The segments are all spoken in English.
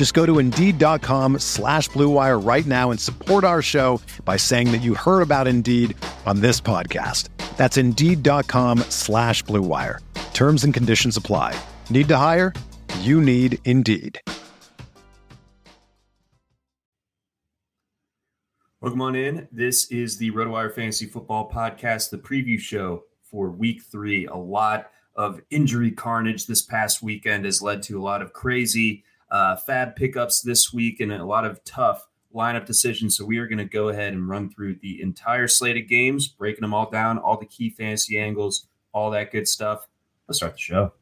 Just go to Indeed.com slash BlueWire right now and support our show by saying that you heard about Indeed on this podcast. That's Indeed.com slash BlueWire. Terms and conditions apply. Need to hire? You need Indeed. Welcome on in. This is the RotoWire Fantasy Football Podcast, the preview show for week three. A lot of injury carnage this past weekend has led to a lot of crazy uh, fab pickups this week and a lot of tough lineup decisions. So we are going to go ahead and run through the entire slate of games, breaking them all down, all the key fantasy angles, all that good stuff. Let's start the show.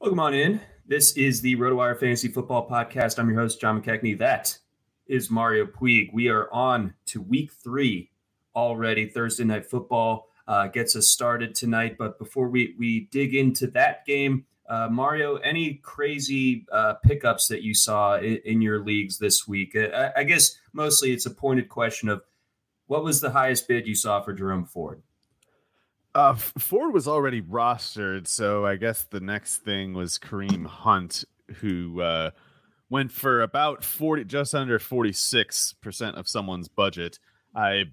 Welcome on in. This is the RotoWire Fantasy Football Podcast. I'm your host, John McKechnie. That is Mario Puig. We are on to week three already. Thursday Night Football uh, gets us started tonight. But before we, we dig into that game, uh, Mario, any crazy uh, pickups that you saw in, in your leagues this week? Uh, I, I guess mostly it's a pointed question of what was the highest bid you saw for Jerome Ford? Uh, Ford was already rostered, so I guess the next thing was Kareem Hunt, who uh, went for about forty, just under forty six percent of someone's budget. I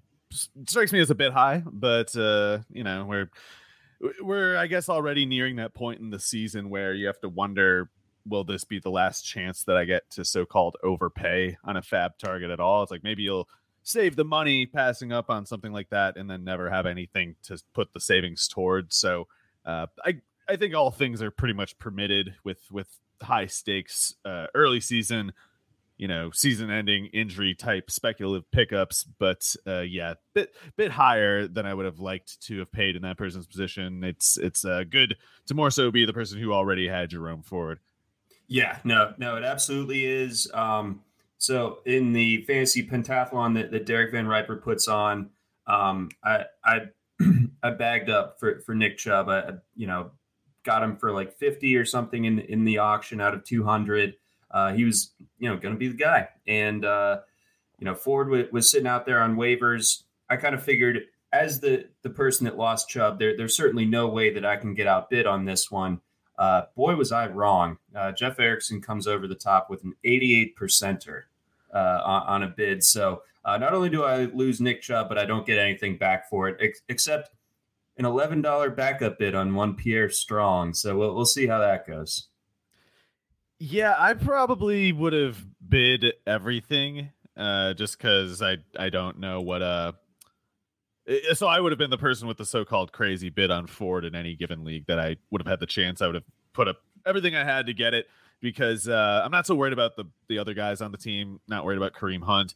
strikes me as a bit high, but uh, you know we're we're I guess already nearing that point in the season where you have to wonder will this be the last chance that I get to so called overpay on a fab target at all? It's like maybe you'll save the money passing up on something like that and then never have anything to put the savings towards. So uh, I I think all things are pretty much permitted with with high stakes uh, early season, you know, season ending injury type speculative pickups. But uh, yeah, bit bit higher than I would have liked to have paid in that person's position. It's it's uh, good to more so be the person who already had Jerome Ford. Yeah, no, no, it absolutely is. Um, so in the fantasy pentathlon that, that Derek VanRiper puts on, um, I I I bagged up for for Nick Chubb. I you know got him for like fifty or something in in the auction out of two hundred. Uh, he was you know going to be the guy, and uh, you know Ford w- was sitting out there on waivers. I kind of figured as the the person that lost Chubb, there there's certainly no way that I can get outbid on this one. Uh, boy, was I wrong. Uh, Jeff Erickson comes over the top with an 88 percenter uh, on, a bid. So uh, not only do I lose Nick Chubb, but I don't get anything back for it, ex- except an $11 backup bid on one Pierre Strong. So we'll, we'll see how that goes. Yeah, I probably would have bid everything uh, just because I, I don't know what uh so I would have been the person with the so-called crazy bid on Ford in any given league that I would have had the chance. I would have put up everything I had to get it because uh, I'm not so worried about the the other guys on the team. Not worried about Kareem Hunt,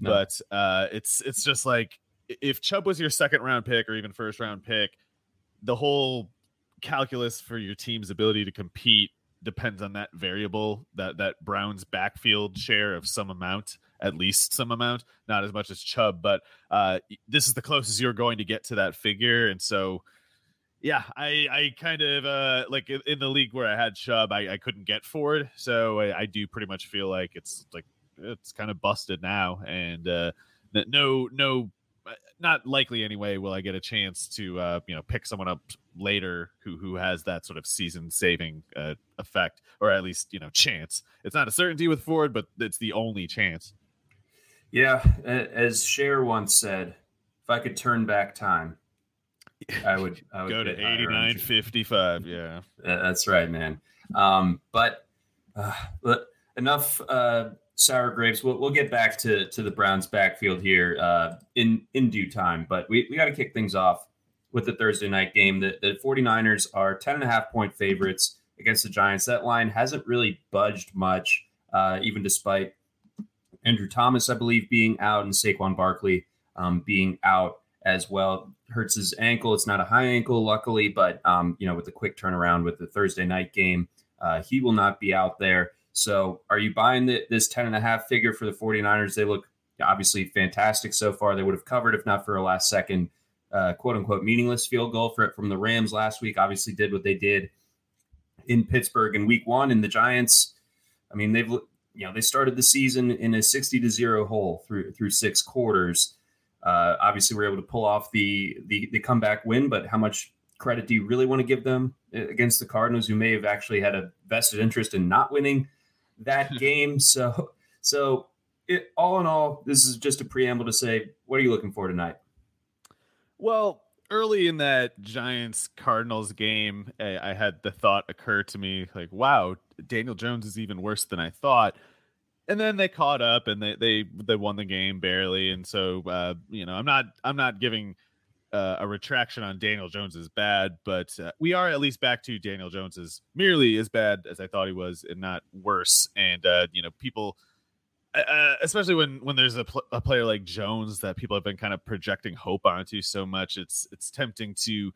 no. but uh, it's it's just like if Chubb was your second round pick or even first round pick, the whole calculus for your team's ability to compete depends on that variable that that Brown's backfield share of some amount at least some amount, not as much as Chubb, but uh, this is the closest you're going to get to that figure. And so, yeah, I, I kind of uh, like in the league where I had Chubb, I, I couldn't get Ford. So I, I, do pretty much feel like it's like it's kind of busted now. And uh, no, no, not likely anyway. Will I get a chance to uh, you know pick someone up later who who has that sort of season saving uh, effect, or at least you know chance? It's not a certainty with Ford, but it's the only chance. Yeah, as Cher once said, if I could turn back time. I would, I would go to 89 55. Yeah. That's right, man. Um, but uh, enough uh, sour grapes. We'll, we'll get back to, to the Browns backfield here uh, in, in due time. But we, we got to kick things off with the Thursday night game. The, the 49ers are 10 and a half point favorites against the Giants. That line hasn't really budged much, uh, even despite Andrew Thomas, I believe, being out and Saquon Barkley um, being out as well. Hurts his ankle. It's not a high ankle, luckily, but um, you know, with the quick turnaround with the Thursday night game, uh, he will not be out there. So, are you buying the, this 10 and a half figure for the 49ers? They look obviously fantastic so far. They would have covered if not for a last second, uh, quote unquote, meaningless field goal for, it from the Rams last week. Obviously, did what they did in Pittsburgh in week one. And the Giants, I mean, they've, you know, they started the season in a 60 to zero hole through, through six quarters. Uh, obviously, we're able to pull off the, the, the comeback win, but how much credit do you really want to give them against the Cardinals, who may have actually had a vested interest in not winning that game? So, so it, all in all, this is just a preamble to say, what are you looking for tonight? Well, early in that Giants Cardinals game, I, I, had the thought occur to me like, wow, Daniel Jones is even worse than I thought and then they caught up and they they they won the game barely and so uh, you know i'm not i'm not giving uh, a retraction on daniel jones is bad but uh, we are at least back to daniel jones is merely as bad as i thought he was and not worse and uh, you know people uh, uh, especially when when there's a, pl- a player like jones that people have been kind of projecting hope onto so much it's it's tempting to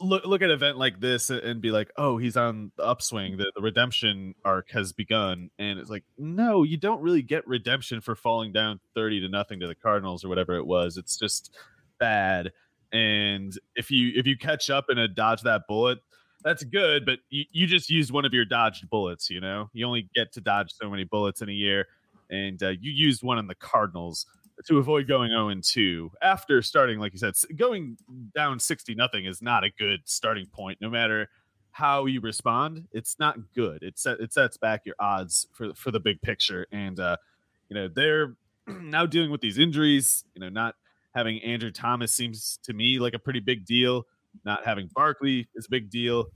look look at an event like this and be like, oh, he's on the upswing. The, the redemption arc has begun, and it's like, no, you don't really get redemption for falling down thirty to nothing to the Cardinals or whatever it was. It's just bad. And if you if you catch up and dodge that bullet, that's good. But you, you just used one of your dodged bullets. You know, you only get to dodge so many bullets in a year, and uh, you used one on the Cardinals to avoid going 0 and 2 after starting, like you said, going down 60 nothing is not a good starting point. No matter how you respond, it's not good. It set, it sets back your odds for for the big picture. And uh, you know they're now dealing with these injuries. You know, not having Andrew Thomas seems to me like a pretty big deal. Not having Barkley is a big deal.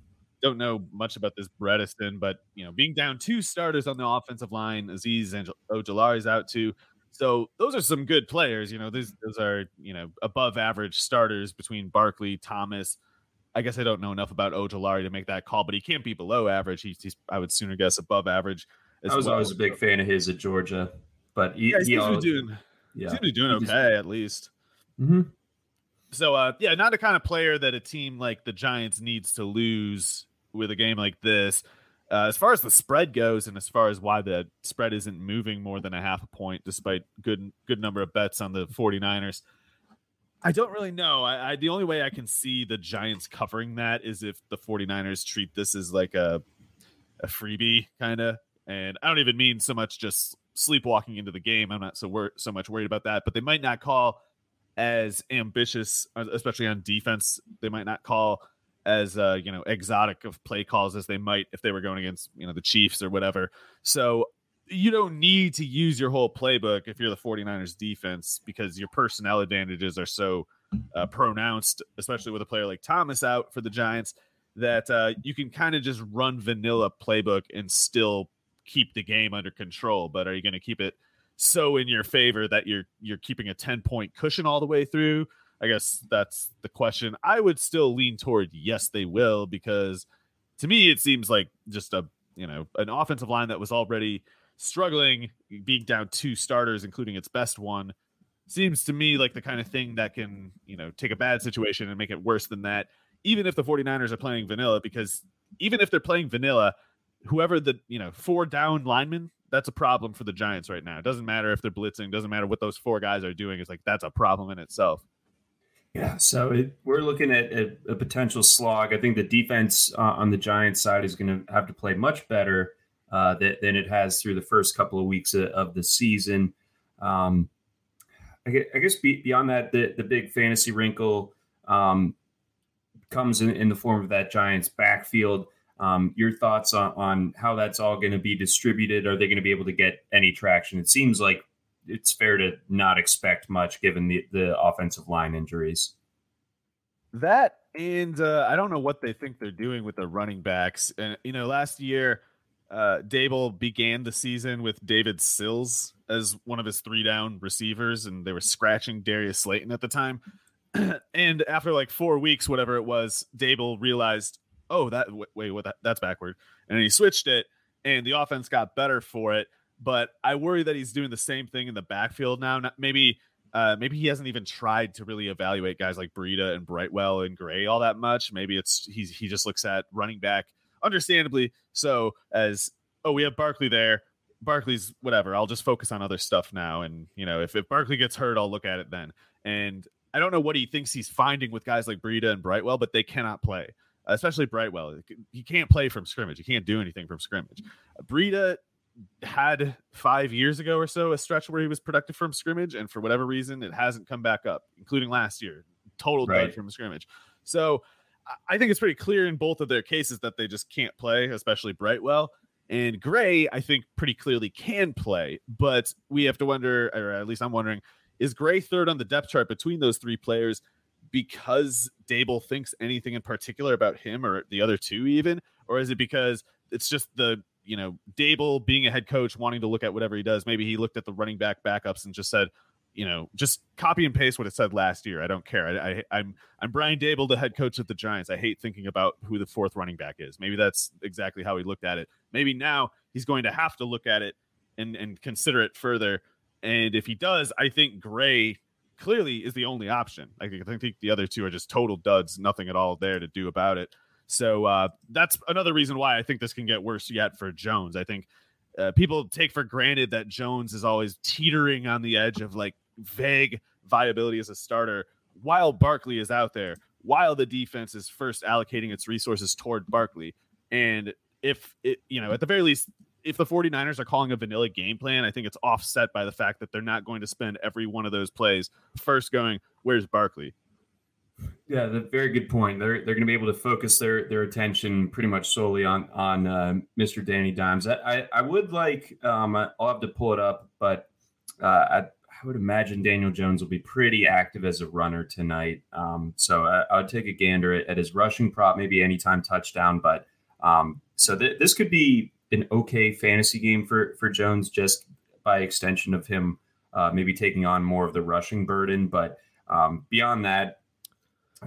Don't know much about this Bredeson, but you know, being down two starters on the offensive line, Azeez and Ojulari's out too. So those are some good players. You know, those those are you know above average starters between Barkley, Thomas. I guess I don't know enough about Ojulari to make that call, but he can't be below average. He's, he's I would sooner guess above average. I was well. always a big fan of his at Georgia, but he, yeah, he always, doing, yeah, seems to be doing okay at least. Mm-hmm. So, uh, yeah, not the kind of player that a team like the Giants needs to lose with a game like this. Uh, as far as the spread goes, and as far as why the spread isn't moving more than a half a point, despite good good number of bets on the 49ers, I don't really know. I, I, the only way I can see the Giants covering that is if the 49ers treat this as like a a freebie kind of, and I don't even mean so much just sleepwalking into the game. I'm not so wor- so much worried about that, but they might not call as ambitious, especially on defense. They might not call as uh, you know exotic of play calls as they might if they were going against you know the Chiefs or whatever. So you don't need to use your whole playbook if you're the 49ers defense because your personnel advantages are so uh, pronounced, especially with a player like Thomas out for the Giants, that uh, you can kind of just run vanilla playbook and still keep the game under control. But are you going to keep it so in your favor that you're you're keeping a 10 point cushion all the way through? I guess that's the question. I would still lean toward yes, they will, because to me, it seems like just a you know an offensive line that was already struggling, being down two starters, including its best one, seems to me like the kind of thing that can you know take a bad situation and make it worse than that. Even if the 49ers are playing vanilla, because even if they're playing vanilla, whoever the you know four down linemen that's a problem for the Giants right now. It doesn't matter if they're blitzing, doesn't matter what those four guys are doing. It's like that's a problem in itself. Yeah, so it, we're looking at a, potential slog. I think the defense uh, on the Giants side is going to have to play much better uh, than, than, it has through the first couple of weeks of, of the season. Um, I guess, I guess beyond that, the, the big fantasy wrinkle um, comes in, in, the form of that Giants backfield. Um, your thoughts on, on how that's all going to be distributed? Are they going to be able to get any traction? It seems like it's fair to not expect much given the, the offensive line injuries. That and uh, I don't know what they think they're doing with the running backs. And you know, last year, uh, Daboll began the season with David Sills as one of his three down receivers, and they were scratching Darius Slayton at the time. and after like four weeks, whatever it was, Daboll realized, oh, that wait, what? That, that's backward, and he switched it, and the offense got better for it. But I worry that he's doing the same thing in the backfield now. Maybe uh, maybe he hasn't even tried to really evaluate guys like Breida and Brightwell and Gray all that much. Maybe it's he's he just looks at running back, understandably so as oh we have Barkley there. Barkley's whatever. I'll just focus on other stuff now. And you know, if if Barkley gets hurt, I'll look at it then. And I don't know what he thinks he's finding with guys like Breida and Brightwell, but they cannot play, especially Brightwell. He can't play from scrimmage. He can't do anything from scrimmage. Breida had five years ago or so a stretch where he was productive from scrimmage, and for whatever reason, it hasn't come back up, including last year. Total right. dud from scrimmage. So I think it's pretty clear in both of their cases that they just can't play, especially Brightwell. And Gray, I think, pretty clearly can play, but we have to wonder, or at least I'm wondering, is Gray third on the depth chart between those three players because Daboll thinks anything in particular about him or the other two, even? Or is it because it's just the you know, Daboll being a head coach, wanting to look at whatever he does. Maybe he looked at the running back backups and just said, you know, just copy and paste what it said last year. I don't care. I, I, I'm I'm Brian Daboll, the head coach of the Giants. I hate thinking about who the fourth running back is. Maybe that's exactly how he looked at it. Maybe now he's going to have to look at it and and consider it further. And if he does, I think Gray clearly is the only option. I think I think the other two are just total duds, nothing at all there to do about it. So uh, that's another reason why I think this can get worse yet for Jones. I think uh, people take for granted that Jones is always teetering on the edge of like vague viability as a starter while Barkley is out there, while the defense is first allocating its resources toward Barkley. And if it, you know, at the very least, if the 49ers are calling a vanilla game plan, I think it's offset by the fact that they're not going to spend every one of those plays first going, where's Barkley? Yeah, the very good point. They're they're going to be able to focus their their attention pretty much solely on on uh, Mr. Danny Dimes. I, I, I would like um, I'll have to pull it up, but uh, I I would imagine Daniel Jones will be pretty active as a runner tonight. Um, so I, I, would take a gander at, at, his rushing prop, maybe anytime touchdown. But um, so th- this could be an okay fantasy game for for Jones, just by extension of him uh, maybe taking on more of the rushing burden. But um, beyond that,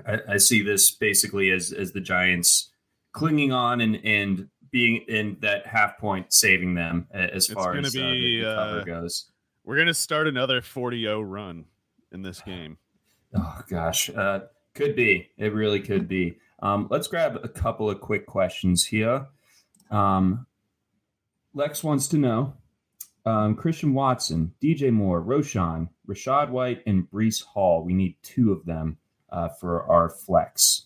I, I, see this basically as as the Giants clinging on and and being in that half point saving them as far as be, uh, the, cover uh, goes. We're gonna start another 40-0 run in this game. Oh gosh, uh, could be. It really could be. Um, let's grab a couple of quick questions here. Um, Lex wants to know um, Christian Watson, DJ Moore, Roschon, Rachaad White, and Breece Hall. We need two of them uh, for our flex.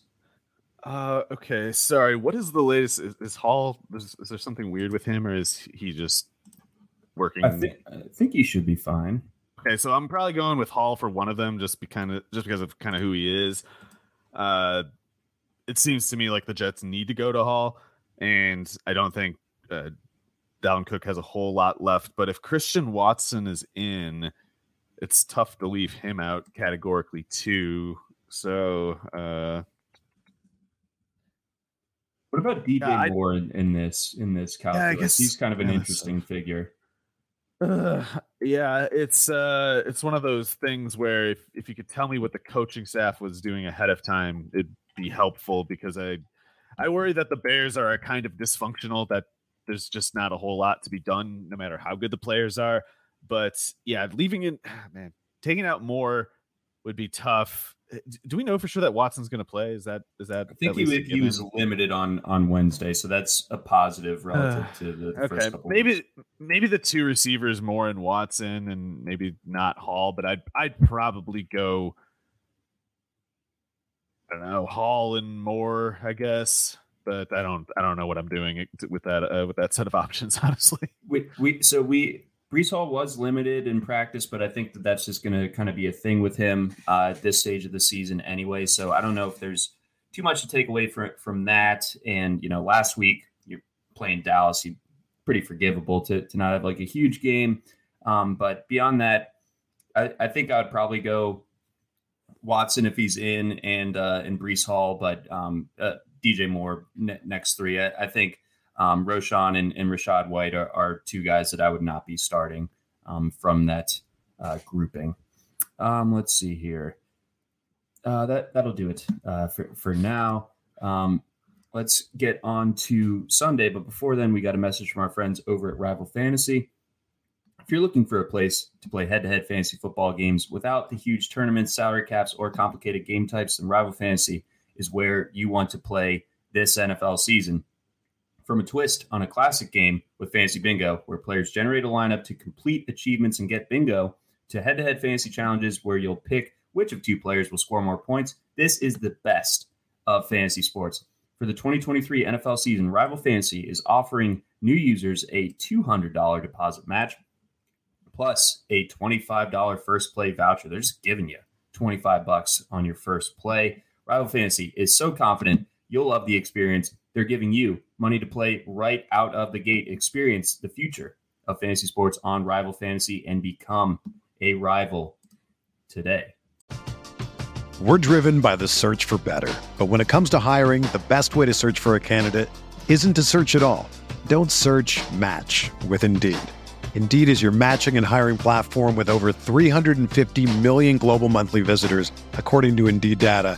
Uh, okay. Sorry. What is the latest? Is, is Hall? Is, is, there something weird with him, or is he just working? I, th- I think he should be fine. Okay, so I'm probably going with Hall for one of them, just be kind of just because of kind of who he is. Uh, it seems to me like the Jets need to go to Hall, and I don't think uh, Dalvin Cook has a whole lot left. But if Christian Watson is in, it's tough to leave him out categorically too. So, uh, what about DJ yeah, Moore in, in, this in this calculus? Yeah, I guess, he's kind of an yeah, interesting figure. Uh, yeah, it's uh, it's one of those things where if, if you could tell me what the coaching staff was doing ahead of time, it'd be helpful because I I worry that the Bears are a kind of dysfunctional that there's just not a whole lot to be done no matter how good the players are. But yeah, leaving in man, taking out Moore would be tough. Do we know for sure that Watson's going to play? Is that is that? I think he, he was limited on on Wednesday, so that's a positive relative uh, to the okay. maybe weeks. maybe the two receivers Moore in Watson and maybe not Hall, but I'd I'd probably go. I don't know Hall and Moore, I guess, but I don't I don't know what I'm doing with that uh, with that set of options, honestly. We we so we Breece Hall was limited in practice, but I think that that's just going to kind of be a thing with him uh, at this stage of the season anyway. So I don't know if there's too much to take away from from that. And you know, last week you're playing Dallas, you pretty forgivable to to not have like a huge game. Um, but beyond that, I, I think I'd probably go Watson if he's in, and uh, and Breece Hall, but um, uh, DJ Moore ne- next three. I, I think um, Roschon and, and Rachaad White are, are, two guys that I would not be starting um, from that uh, grouping. Um, let's see here. Uh, that that'll do it uh, for for now. Um, let's get on to Sunday, but before then, we got a message from our friends over at Rival Fantasy. If you're looking for a place to play head-to-head fantasy football games without the huge tournaments, salary caps, or complicated game types, then Rival Fantasy is where you want to play this NFL season. From a twist on a classic game with Fantasy Bingo, where players generate a lineup to complete achievements and get bingo, to head to head fantasy challenges where you'll pick which of two players will score more points, this is the best of fantasy sports. For the 2023 NFL season, Rival Fantasy is offering new users a $200 deposit match plus a $25 first play voucher. They're just giving you 25 bucks on your first play. Rival Fantasy is so confident you'll love the experience. They're giving you money to play right out of the gate. Experience the future of fantasy sports on Rival Fantasy and become a rival today. We're driven by the search for better. But when it comes to hiring, the best way to search for a candidate isn't to search at all. Don't search match with Indeed. Indeed is your matching and hiring platform with over 350 million global monthly visitors, according to Indeed data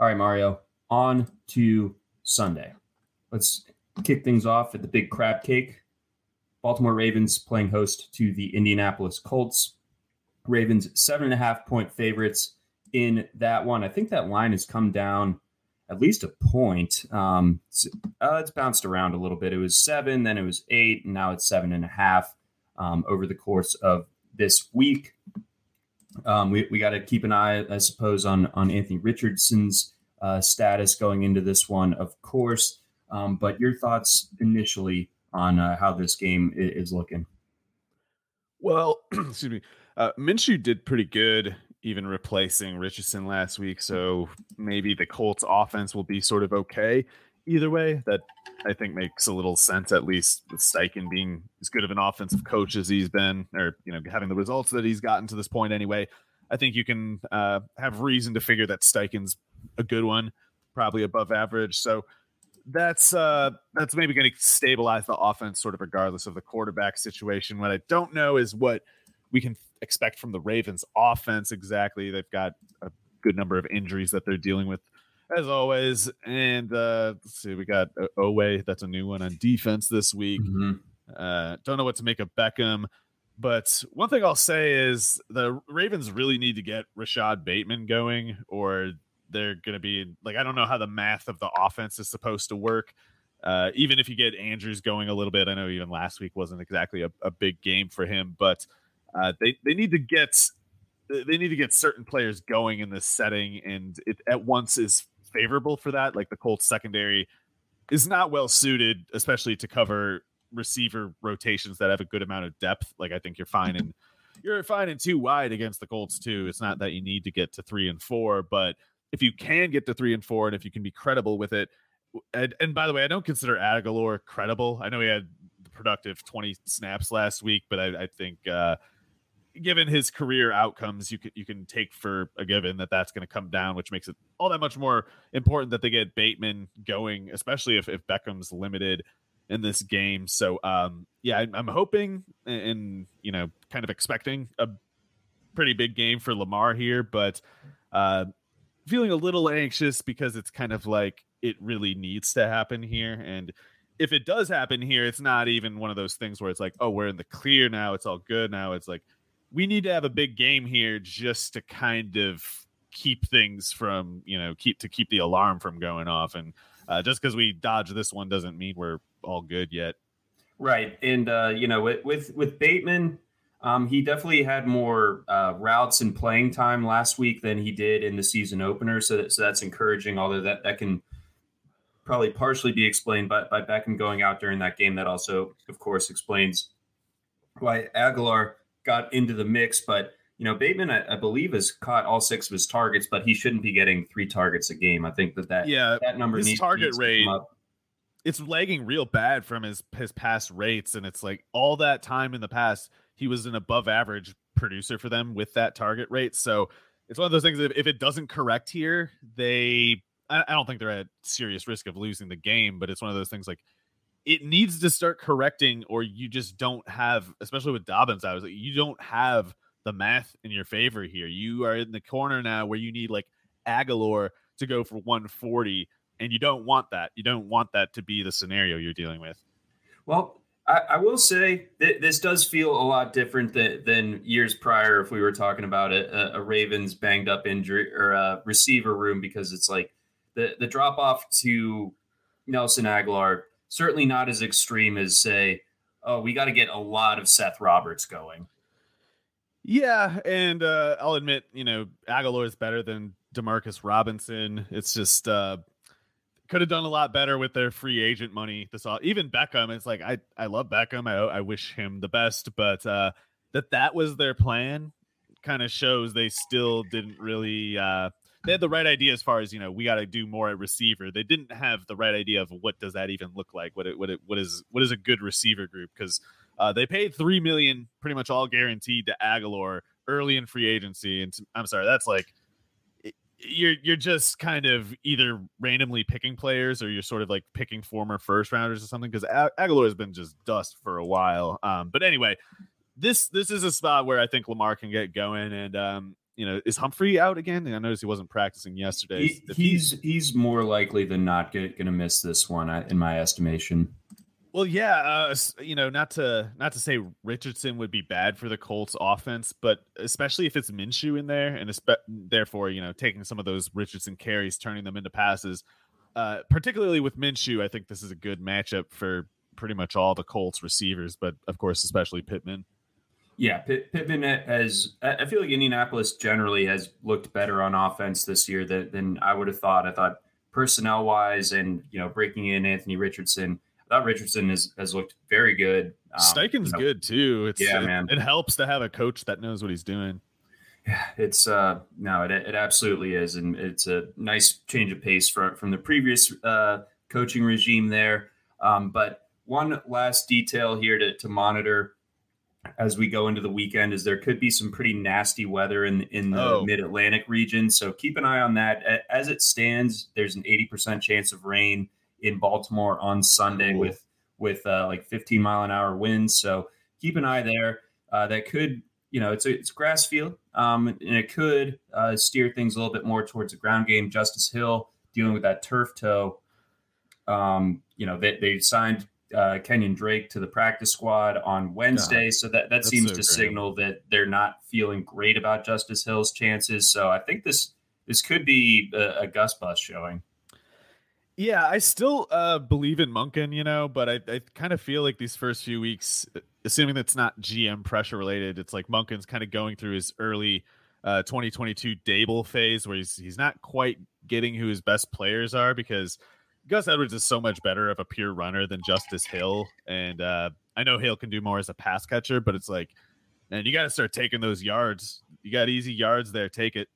All right, Mario, on to Sunday. Let's kick things off at the big crab cake. Baltimore Ravens playing host to the Indianapolis Colts. Ravens seven and a half point favorites in that one. I think that line has come down at least a point. Um, it's, uh, it's bounced around a little bit. It was seven, then it was eight, and now it's seven and a half um, over the course of this week. Um, we we got to keep an eye, I suppose, on on Anthony Richardson's uh, status going into this one, of course. Um, but your thoughts initially on uh, how this game is, looking? Well, excuse me. Uh, Minshew did pretty good, even replacing Richardson last week. So maybe the Colts offense will be sort of okay. Either way, that I think makes a little sense, at least with Steichen being as good of an offensive coach as he's been, or you know, having the results that he's gotten to this point anyway. I think you can uh, have reason to figure that Steichen's a good one, probably above average. So that's uh, that's maybe going to stabilize the offense, sort of regardless of the quarterback situation. What I don't know is what we can expect from the Ravens offense exactly. They've got a good number of injuries that they're dealing with as always. And uh, let's see, we got Oweh. That's a new one on defense this week. Mm-hmm. Uh, don't know what to make of Beckham. But one thing I'll say is the Ravens really need to get Rashod Bateman going, or they're going to be like, I don't know how the math of the offense is supposed to work. Uh, even if you get Andrews going a little bit, I know even last week wasn't exactly a, a big game for him, but uh, they they need to get they need to get certain players going in this setting, and it at once is favorable for that. Like the Colts secondary is not well suited, especially to cover receiver rotations that have a good amount of depth. Like I think you're fine and you're fine and two wide against the Colts too. It's not that you need to get to three and four, but if you can get to three and four, and if you can be credible with it, and, and by the way, I don't consider Agholor credible. I know he had the productive 20 snaps last week, but I, I think uh, given his career outcomes, you can you can take for a given that that's going to come down, which makes it all that much more important that they get Bateman going, especially if if Beckham's limited in this game. So um, yeah, I'm, I'm hoping and, and you know kind of expecting a pretty big game for Lamar here, but uh, feeling a little anxious because it's kind of like it really needs to happen here and if it does happen here, it's not even one of those things where it's like, oh, we're in the clear now. It's all good now. It's like, we need to have a big game here just to kind of keep things from you know keep to keep the alarm from going off. And uh, just because we dodge this one doesn't mean we're all good yet. Right. And uh, you know with with, with bateman um, he definitely had more uh, routes and playing time last week than he did in the season opener. So, that, so that's encouraging although that that can probably partially be explained by, by Beckham going out during that game. That also of course explains why Agholor got into the mix, but you know, Bateman, I, I, believe, has caught all six of his targets, but he shouldn't be getting three targets a game. I think that that yeah that number his needs, target needs rate it's lagging real bad from his his past rates, and it's like all that time in the past he was an above average producer for them with that target rate. So it's one of those things that if it doesn't correct here, they I, I don't think they're at serious risk of losing the game, but it's one of those things like it needs to start correcting, or you just don't have, especially with Dobbins. I was like, you don't have the math in your favor here. You are in the corner now where you need like Agholor to go for 140, and you don't want that. You don't want that to be the scenario you're dealing with. Well, I, I will say that this does feel a lot different than, than years prior. If we were talking about a, a Ravens banged up injury or a receiver room, because it's like the the drop off to Nelson Agholor certainly not as extreme as say, oh, we got to get a lot of Seth Roberts going. Yeah, and uh, I'll admit, you know, Agholor is better than Demarcus Robinson. It's just uh, could have done a lot better with their free agent money. This all, even Beckham. It's like I I love Beckham. I I wish him the best, but uh, that that was their plan kind of shows they still didn't really uh, they had the right idea as far as you know we got to do more at receiver. They didn't have the right idea of what does that even look like? What it what it what is what is a good receiver group? Because uh, they paid three million pretty much all guaranteed to Agholor early in free agency and I'm sorry that's like you're you're just kind of either randomly picking players or you're sort of like picking former first rounders or something because Agholor has been just dust for a while. Um, but anyway this this is a spot where I think Lamar can get going and um, you know, is Humphrey out again? I noticed he wasn't practicing yesterday. He, he's he's more likely than not going to miss this one, in my estimation. Well, yeah, uh, you know, not to not to say Richardson would be bad for the Colts offense, but especially if it's Minshew in there, and espe- therefore, you know, taking some of those Richardson carries, turning them into passes. Uh, particularly with Minshew, I think this is a good matchup for pretty much all the Colts receivers, but of course, especially Pittman. Yeah, Pittman has. I feel like Indianapolis generally has looked better on offense this year than, than I would have thought. I thought personnel wise, and you know, breaking in Anthony Richardson. I thought Richardson has, has looked very good. Um, Steichen's you know, good too. It's, yeah, it, man. It helps to have a coach that knows what he's doing. Yeah, it's uh no, it it absolutely is, and it's a nice change of pace from from the previous uh, coaching regime there. Um, but one last detail here to to monitor as we go into the weekend is there could be some pretty nasty weather in in the oh. mid Atlantic region. So keep an eye on that. As it stands, there's an 80% chance of rain in Baltimore on Sunday cool. with with uh, like 15 mile an hour winds. So keep an eye there. Uh, that could you know it's a it's grass field um, and it could uh, steer things a little bit more towards the ground game. Justice Hill dealing with that turf toe. Um, you know they they signed uh, Kenyon Drake to the practice squad on Wednesday. So that, that seems so to great. signal that they're not feeling great about Justice Hill's chances. So I think this this could be a, a Gus Bus showing. Yeah, I still uh, believe in Monken, you know, but I, I kind of feel like these first few weeks, assuming that's not GM pressure related, it's like Monken's kind of going through his early uh, 2022 Daboll phase where he's he's not quite getting who his best players are because Gus Edwards is so much better of a pure runner than Justice Hill, and uh, I know Hill can do more as a pass catcher, but it's like, man, you got to start taking those yards. You got easy yards there, take it.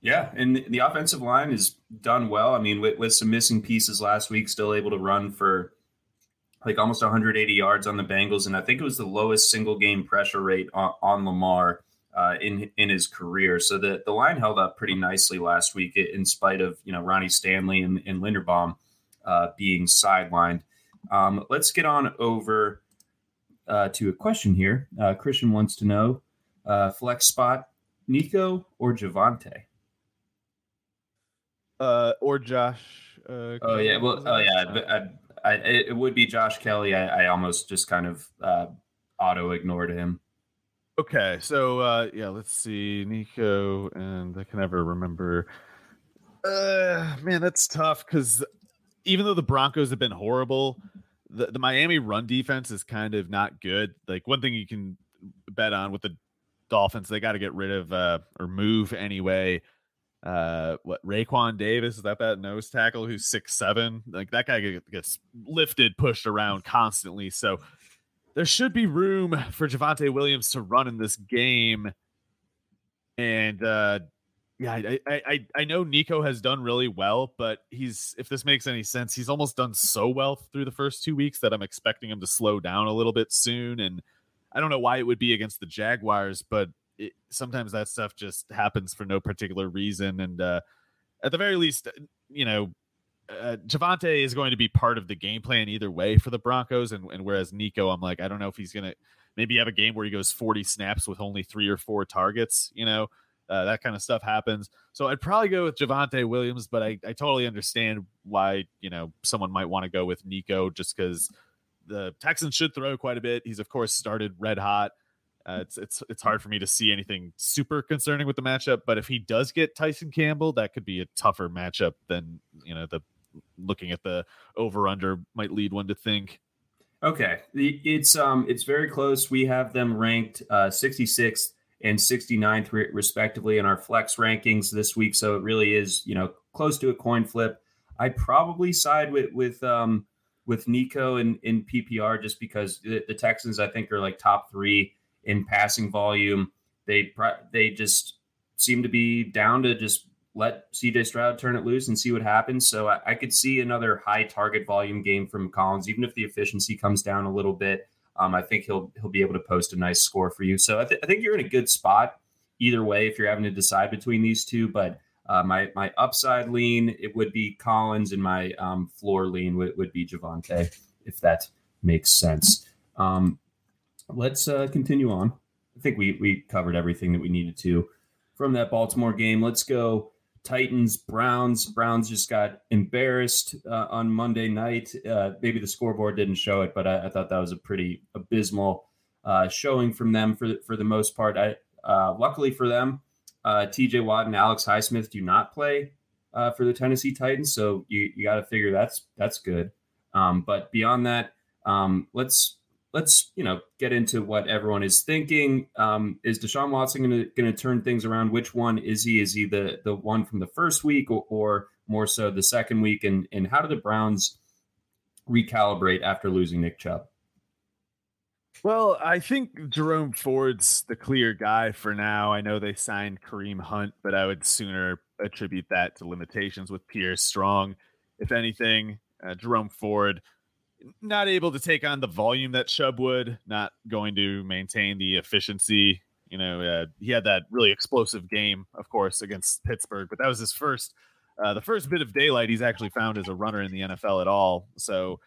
Yeah, and the offensive line is done well. I mean, with, with some missing pieces last week, still able to run for like almost 180 yards on the Bengals, and I think it was the lowest single game pressure rate on, on Lamar uh, in in his career. So the the line held up pretty nicely last week, in spite of you know Ronnie Stanley and, and Linderbaum uh, being sidelined. Um, let's get on over uh, to a question here. Uh, Christian wants to know uh, flex spot Nico or Javonte uh, or Josh. Uh, oh yeah, well, oh yeah, I, I, it would be Josh Kelley. I, I almost just kind of uh, auto ignored him. Okay, so uh, yeah, let's see, Nico, and I can never remember. Uh, man, that's tough because even though the Broncos have been horrible, the, the Miami run defense is kind of not good. Like one thing you can bet on with the Dolphins, they got to get rid of uh, or move anyway uh what Raekwon Davis is that that nose tackle who's six seven like that guy gets lifted pushed around constantly so there should be room for Javonte Williams to run in this game and uh yeah I, I I know Nico has done really well but he's if this makes any sense he's almost done so well through the first two weeks that I'm expecting him to slow down a little bit soon and I don't know why it would be against the Jaguars but it, sometimes that stuff just happens for no particular reason. And uh, at the very least, you know, uh, Javonte is going to be part of the game plan either way for the Broncos. And, and whereas Nico, I'm like, I don't know if he's going to maybe have a game where he goes 40 snaps with only three or four targets, you know, uh, that kind of stuff happens. So I'd probably go with Javonte Williams, but I, I totally understand why, you know, someone might want to go with Nico just because the Texans should throw quite a bit. He's, of course, started red hot. Uh, it's it's it's hard for me to see anything super concerning with the matchup, but if he does get Tyson Campbell, that could be a tougher matchup than you know the looking at the over under might lead one to think. Okay, it's um it's very close. We have them ranked uh, 66th and 69th respectively in our flex rankings this week, so it really is you know close to a coin flip. I'd probably side with with um with Nico in in PPR just because the, the Texans I think are like top three in passing volume. They they just seem to be down to just let CJ Stroud turn it loose and see what happens. So I, I, could see another high target volume game from Collins, even if the efficiency comes down a little bit. Um, I think he'll he'll be able to post a nice score for you. So I, th- I, think you're in a good spot either way if you're having to decide between these two. But uh, my my upside lean it would be Collins, and my um, floor lean would, would be Javonte, if that makes sense. Um, let's uh, continue on. I think we we covered everything that we needed to from that Baltimore game. Let's go Titans Browns. Browns just got embarrassed uh, on Monday night. Uh, maybe the scoreboard didn't show it, but I, I thought that was a pretty abysmal uh, showing from them for for the most part. I uh, luckily for them, uh, T.J. Watt and Alex Highsmith do not play uh, for the Tennessee Titans, so you you got to figure that's that's good. Um, but beyond that, um, let's let's you know get into what everyone is thinking. Um, is Deshaun Watson going to turn things around? Which one is he? Is he the the one from the first week, or, or more so the second week? And and how do the Browns recalibrate after losing Nick Chubb? Well, I think Jerome Ford's the clear guy for now. I know they signed Kareem Hunt, but I would sooner attribute that to limitations with Pierre Strong. If anything, uh, Jerome Ford not able to take on the volume that Chubb would, not going to maintain the efficiency. You know, uh, he had that really explosive game, of course, against Pittsburgh, but that was his first, uh, the first bit of daylight he's actually found as a runner in the NFL at all. So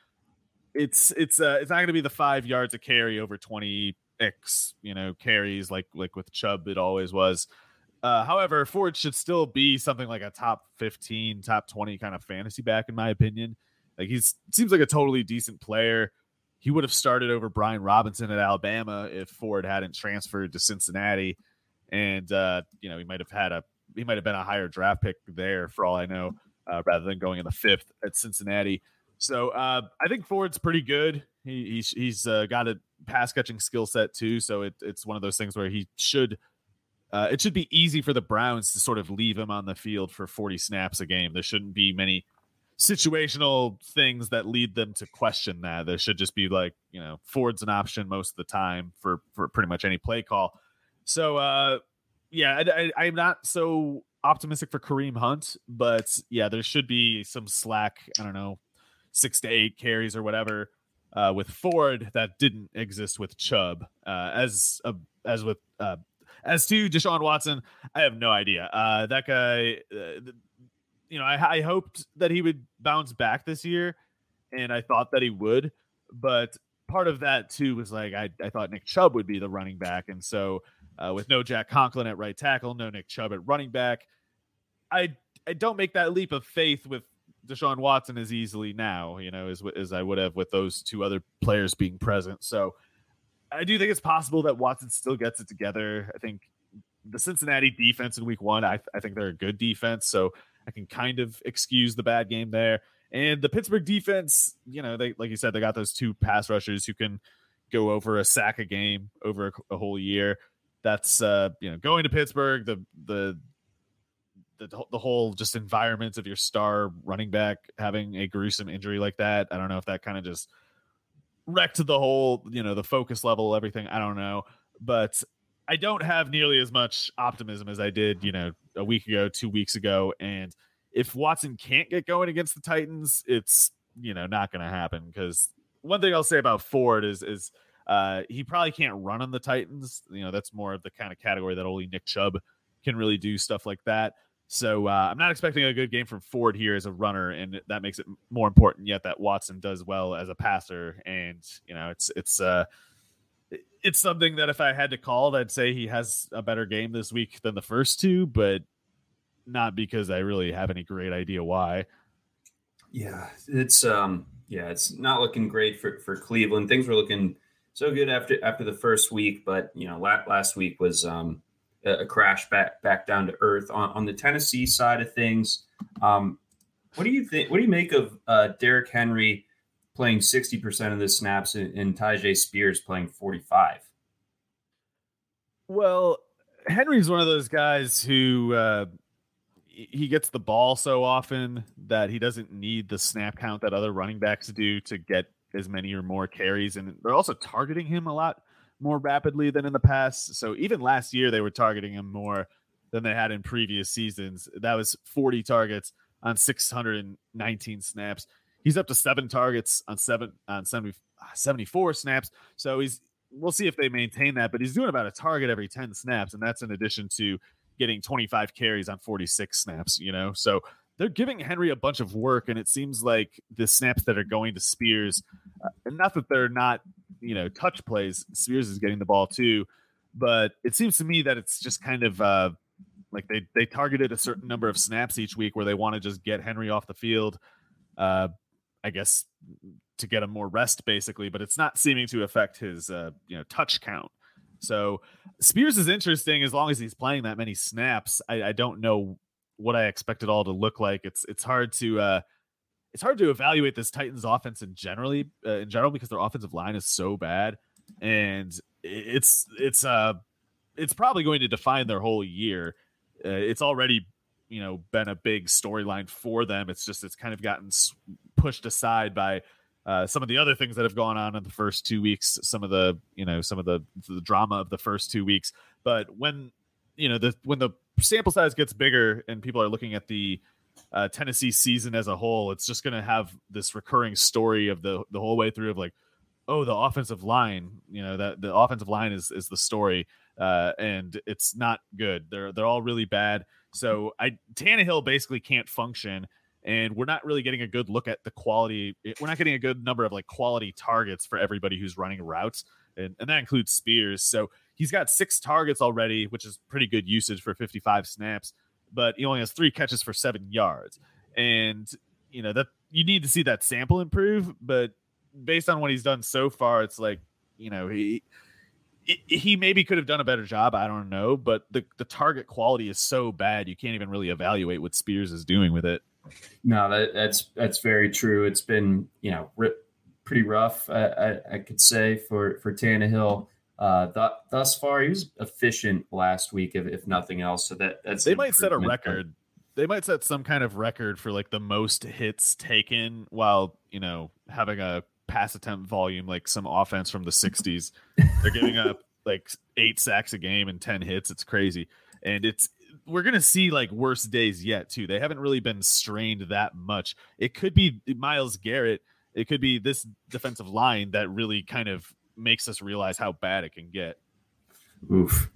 it's it's uh, it's not going to be the five yards of carry over twenty x you know carries like like with Chubb it always was. Uh, however, Ford should still be something like a top 15, top 20 kind of fantasy back, in my opinion. Like he's seems like a totally decent player. He would have started over Brian Robinson at Alabama if Ford hadn't transferred to Cincinnati, and uh, you know he might have had a he might have been a higher draft pick there for all I know. uh, rather than going in the fifth at Cincinnati. So uh, I think Ford's pretty good. He, he's he's uh, got a pass catching skill set too. So it, it's one of those things where he should. Uh, it should be easy for the Browns to sort of leave him on the field for 40 snaps a game. There shouldn't be many situational things that lead them to question that. There should just be like, you know, Ford's an option most of the time for for pretty much any play call. So uh yeah, I, I, I'm not so optimistic for Kareem Hunt, but yeah, there should be some slack. I don't know, six to eight carries or whatever uh, with Ford that didn't exist with Chubb. Uh, as uh, as with uh, as to Deshaun Watson, I have no idea. Uh, that guy, uh, you know, I, I hoped that he would bounce back this year, and I thought that he would, but part of that too was like I, I thought Nick Chubb would be the running back, and so uh, with no Jack Conklin at right tackle, no Nick Chubb at running back. I I don't make that leap of faith with Deshaun Watson as easily now, you know, as as I would have with those two other players being present. So I do think it's possible that Watson still gets it together. I think the Cincinnati defense in week one, I, I think they're a good defense. So I can kind of excuse the bad game there. And the Pittsburgh defense, you know, they like you said, they got those two pass rushers who can go over a sack a game over a, a whole year that's uh, you know going to Pittsburgh, the the the, the whole just environment of your star running back having a gruesome injury like that. I don't know if that kind of just wrecked the whole, you know, the focus level, everything. I don't know, but I don't have nearly as much optimism as I did, you know, a week ago, two weeks ago. And if Watson can't get going against the Titans, it's you know not going to happen because one thing I'll say about Ford is is uh, he probably can't run on the Titans. You know, that's more of the kind of category that only Nick Chubb can really do stuff like that. So uh, I'm not expecting a good game from Ford here as a runner, and that makes it more important yet that Watson does well as a passer. And you know, it's it's uh, it's something that if I had to call, I'd say he has a better game this week than the first two, but not because I really have any great idea why. Yeah, it's um, yeah, it's not looking great for for Cleveland. Things were looking so good after after the first week, but you know, last, last week was um, a, crash back back down to earth. On, on the Tennessee side of things, um, what do you think? What do you make of uh, Derrick Henry playing sixty percent of the snaps and, and Tyjae Spears playing forty five? Well, Henry's one of those guys who uh, he gets the ball so often that he doesn't need the snap count that other running backs do to get as many or more carries, and they're also targeting him a lot more rapidly than in the past. So even last year, they were targeting him more than they had in previous seasons. That was 40 targets on 619 snaps. He's up to seven targets on seven on 70, 74 snaps. So he's we'll see if they maintain that, but he's doing about a target every 10 snaps, and that's in addition to getting 25 carries on 46 snaps, you know. So they're giving Henry a bunch of work, and it seems like the snaps that are going to Spears, uh, not that they're not, you know, touch plays. Spears is getting the ball too, but it seems to me that it's just kind of uh, like they they targeted a certain number of snaps each week where they want to just get Henry off the field. Uh, I guess to get him more rest, basically, but it's not seeming to affect his uh, you know touch count. So Spears is interesting as long as he's playing that many snaps. I, I don't know what I expect it all to look like. It's it's hard to uh, it's hard to evaluate this Titans offense in generally uh, in general because their offensive line is so bad, and it's it's uh it's probably going to define their whole year. Uh, it's already you know been a big storyline for them. It's just it's kind of gotten pushed aside by uh, some of the other things that have gone on in the first two weeks, some of the you know some of the the drama of the first two weeks. But when you know the when the sample size gets bigger and people are looking at the uh, Tennessee season as a whole, it's just going to have this recurring story of the the whole way through of like, oh, the offensive line, you know, that the offensive line is is the story, uh, and it's not good. They're they're all really bad. So I Tannehill basically can't function, and we're not really getting a good look at the quality. Eh, we're not getting a good number of like quality targets for everybody who's running routes, and, and that includes Spears. So He's got six targets already, which is pretty good usage for 55 snaps, but he only has three catches for seven yards. And, you know, that you need to see that sample improve. But based on what he's done so far, it's like, you know, he he maybe could have done a better job. I don't know, but the the target quality is so bad you can't even really evaluate what Spears is doing with it. No, that, that's that's very true. It's been you know pretty rough, I, I, I, could say for for Tannehill. Uh, th- thus far, he was efficient last week, if, if nothing else. So that that's they might set a record. They might set some kind of record for like the most hits taken while you know having a pass attempt volume like some offense from the '60s. They're giving up like eight sacks a game and ten hits. It's crazy, and it's we're gonna see like worse days yet too. They haven't really been strained that much. It could be Myles Garrett. It could be this defensive line that really kind of makes us realize how bad it can get. Oof.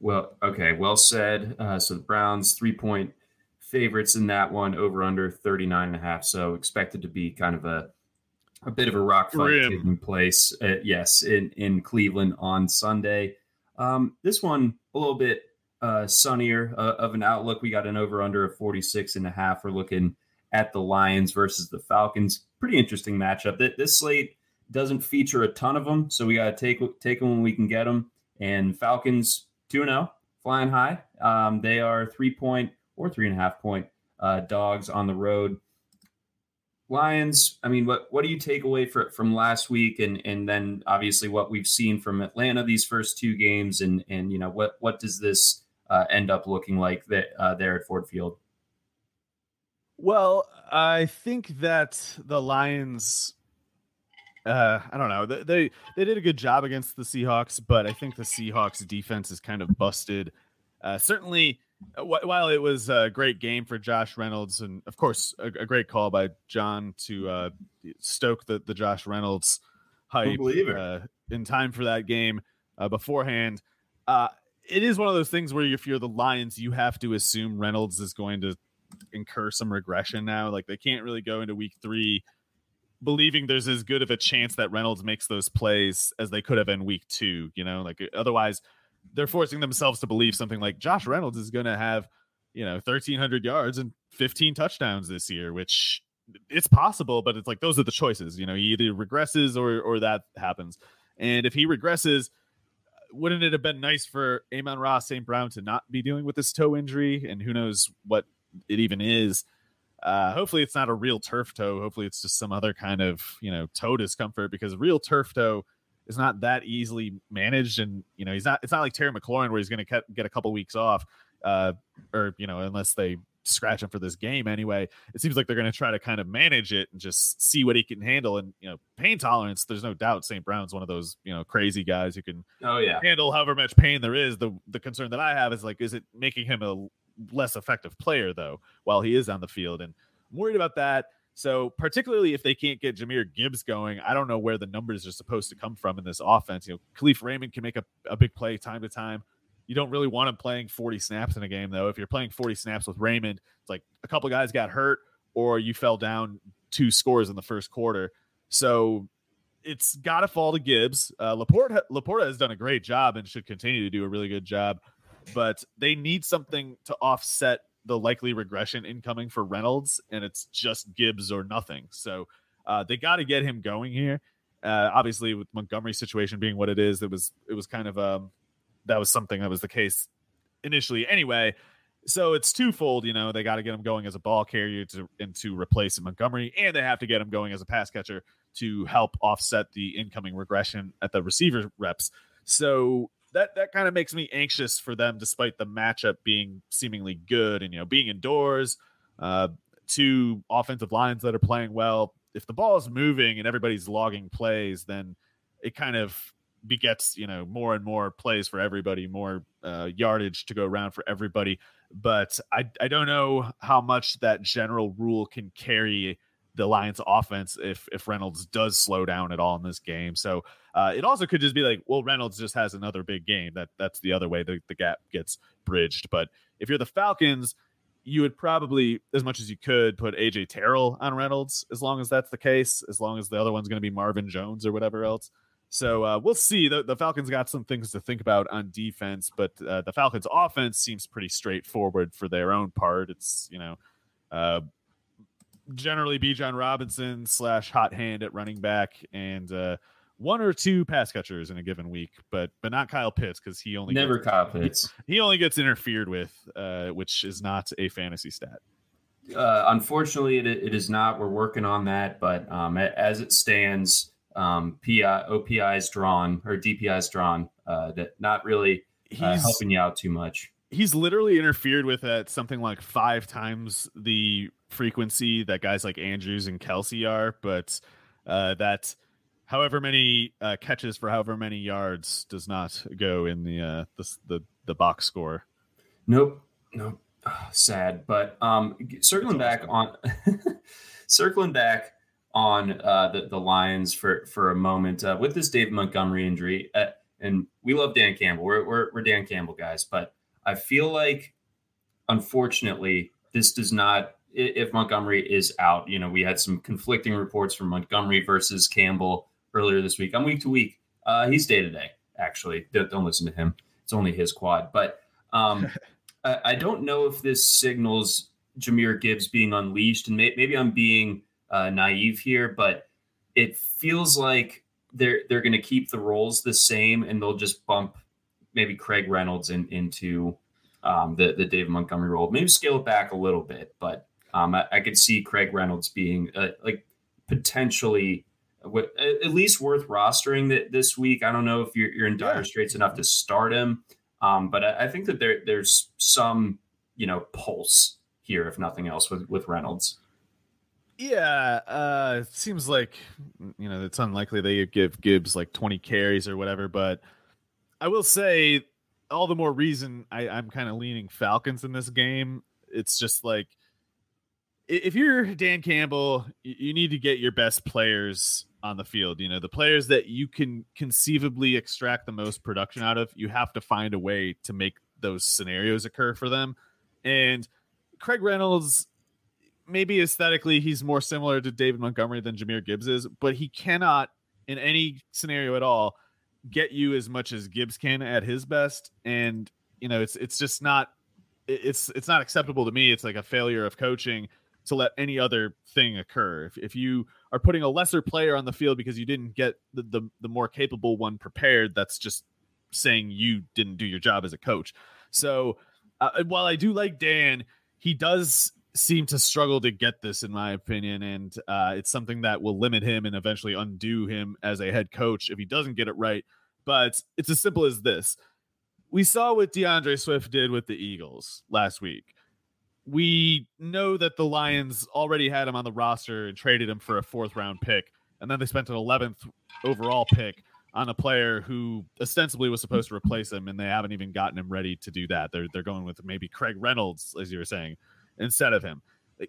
Well, okay, well said. Uh, so the Browns three point favorites in that one, over under 39 and a half. So expected to be kind of a a bit of a rock fight taking place. Uh, yes, in in Cleveland on Sunday. Um, this one a little bit uh, sunnier uh, of an outlook. We got an over under of 46 and a half. We're looking at the Lions versus the Falcons. Pretty interesting matchup. This slate doesn't feature a ton of them, so we got to take take them when we can get them. And Falcons 2 0, flying high. Um, they are three point or three and a half point uh, dogs on the road. Lions, I mean, what what do you take away for, from last week, and and then obviously what we've seen from Atlanta these first two games, and and you know what what does this uh, end up looking like that uh, there at Ford Field? Well, I think that the Lions uh, I don't know. They they did a good job against the Seahawks, but I think the Seahawks defense is kind of busted. Uh, certainly, while it was a great game for Josh Reynolds, and of course a, a great call by John to uh, stoke the, the Josh Reynolds hype uh, in time for that game uh, beforehand. Uh, it is one of those things where if you're the Lions, you have to assume Reynolds is going to incur some regression now. Like they can't really go into week three believing there's as good of a chance that Reynolds makes those plays as they could have in week two. You know, like otherwise they're forcing themselves to believe something like Josh Reynolds is going to have, you know, 1300 yards and 15 touchdowns this year, which it's possible, but it's like those are the choices. You know, he either regresses or or that happens. And if he regresses, wouldn't it have been nice for Amon-Ra St. Brown to not be dealing with this toe injury? And who knows what it even is. Uh, hopefully, it's not a real turf toe. Hopefully, it's just some other kind of you know toe discomfort because real turf toe is not that easily managed. And you know, he's not. It's not like Terry McLaurin where he's going to get a couple weeks off, uh, or you know, unless they scratch him for this game anyway. It seems like they're going to try to kind of manage it and just see what he can handle. And you know, pain tolerance. There's no doubt St. Brown's one of those you know crazy guys who can oh yeah handle however much pain there is. The the concern that I have is like, is it making him a less effective player though while he is on the field, and I'm worried about that. So particularly if they can't get Jahmyr Gibbs going, I don't know where the numbers are supposed to come from in this offense. You know, Kalif Raymond can make a, a big play time to time. You don't really want him playing 40 snaps in a game though. If you're playing 40 snaps with Raymond, it's like a couple guys got hurt or you fell down two scores in the first quarter. So it's got to fall to Gibbs. Uh, LaPorta, LaPorta has done a great job and should continue to do a really good job but they need something to offset the likely regression incoming for Reynolds, and it's just Gibbs or nothing. So uh, they got to get him going here. Uh, obviously, with Montgomery's situation being what it is, it was it was kind of um that was something that was the case initially anyway. So it's twofold, you know. They got to get him going as a ball carrier to and to replace Montgomery, and they have to get him going as a pass catcher to help offset the incoming regression at the receiver reps. So that that kind of makes me anxious for them, despite the matchup being seemingly good and you know being indoors. Uh, two offensive lines that are playing well. If the ball is moving and everybody's logging plays, then it kind of begets you know more and more plays for everybody, more uh, yardage to go around for everybody. But I I don't know how much that general rule can carry the Lions offense if if Reynolds does slow down at all in this game. So uh, it also could just be like, well, Reynolds just has another big game. That that's the other way the, the gap gets bridged. But if you're the Falcons, you would probably, as much as you could, put AJ Terrell on Reynolds, as long as that's the case, as long as the other one's going to be Marvin Jones or whatever else. So uh, we'll see. The, the, Falcons got some things to think about on defense, but uh, the Falcons' offense seems pretty straightforward for their own part. It's you know uh, generally be Bijan Robinson slash hot hand at running back and uh, one or two pass catchers in a given week, but but not Kyle Pitts because he only never gets, Kyle Pitts. He, he, only gets interfered with, uh, which is not a fantasy stat. uh, unfortunately, it, it is not. We're working on that, but um, as it stands, um, PI, OPI is drawn or DPI is drawn. Uh, that not really uh, helping you out too much. He's literally interfered with at something like five times the frequency that guys like Andrews and Kelce are, but uh, that however many uh, catches for however many yards does not go in the uh, the, the the box score. Nope, nope. Oh, sad, but um, circling back on circling back on uh, the the Lions for for a moment uh, with this Dave Montgomery injury, uh, and we love Dan Campbell. We're, we're we're Dan Campbell guys, but I feel like unfortunately this does not. If Montgomery is out, you know, we had some conflicting reports from Montgomery versus Campbell earlier this week. I'm week to week. Uh, he's day to day. Actually, don't, don't listen to him. It's only his quad, but um, I, I, don't know if this signals Jahmyr Gibbs being unleashed, and may, maybe I'm being uh, naive here, but it feels like they're they're going to keep the roles the same, and they'll just bump maybe Craig Reynolds in, into um, the the Dave Montgomery role. Maybe scale it back a little bit, but um, I, I, could see Craig Reynolds being uh, like potentially at least worth rostering that this week. I don't know if you're, you're in dire straits enough to start him, um, but I, I, think that there there's some you know pulse here, if nothing else, with with Reynolds. Yeah, uh, it seems like you know it's unlikely they give Gibbs like 20 carries or whatever, but I will say all the more reason I, I'm kind of leaning Falcons in this game. It's just like if you're Dan Campbell, you need to get your best players on the field. You know, the players that you can conceivably extract the most production out of, you have to find a way to make those scenarios occur for them. And Craig Reynolds, maybe aesthetically, he's more similar to David Montgomery than Jahmyr Gibbs is, but he cannot, in any scenario at all, get you as much as Gibbs can at his best. And you know, it's it's just not it's it's not acceptable to me. It's like a failure of coaching to let any other thing occur. If, if you are putting a lesser player on the field because you didn't get the, the, the more capable one prepared, that's just saying you didn't do your job as a coach. So uh, while I do like Dan, he does seem to struggle to get this, in my opinion, and uh, it's something that will limit him and eventually undo him as a head coach if he doesn't get it right. But it's as simple as this: we saw what D'Andre Swift did with the Eagles last week we know that the Lions already had him on the roster and traded him for a fourth round pick. And then they spent an 11th overall pick on a player who ostensibly was supposed to replace him, and they haven't even gotten him ready to do that. They're, they're going with maybe Craig Reynolds, as you were saying, instead of him.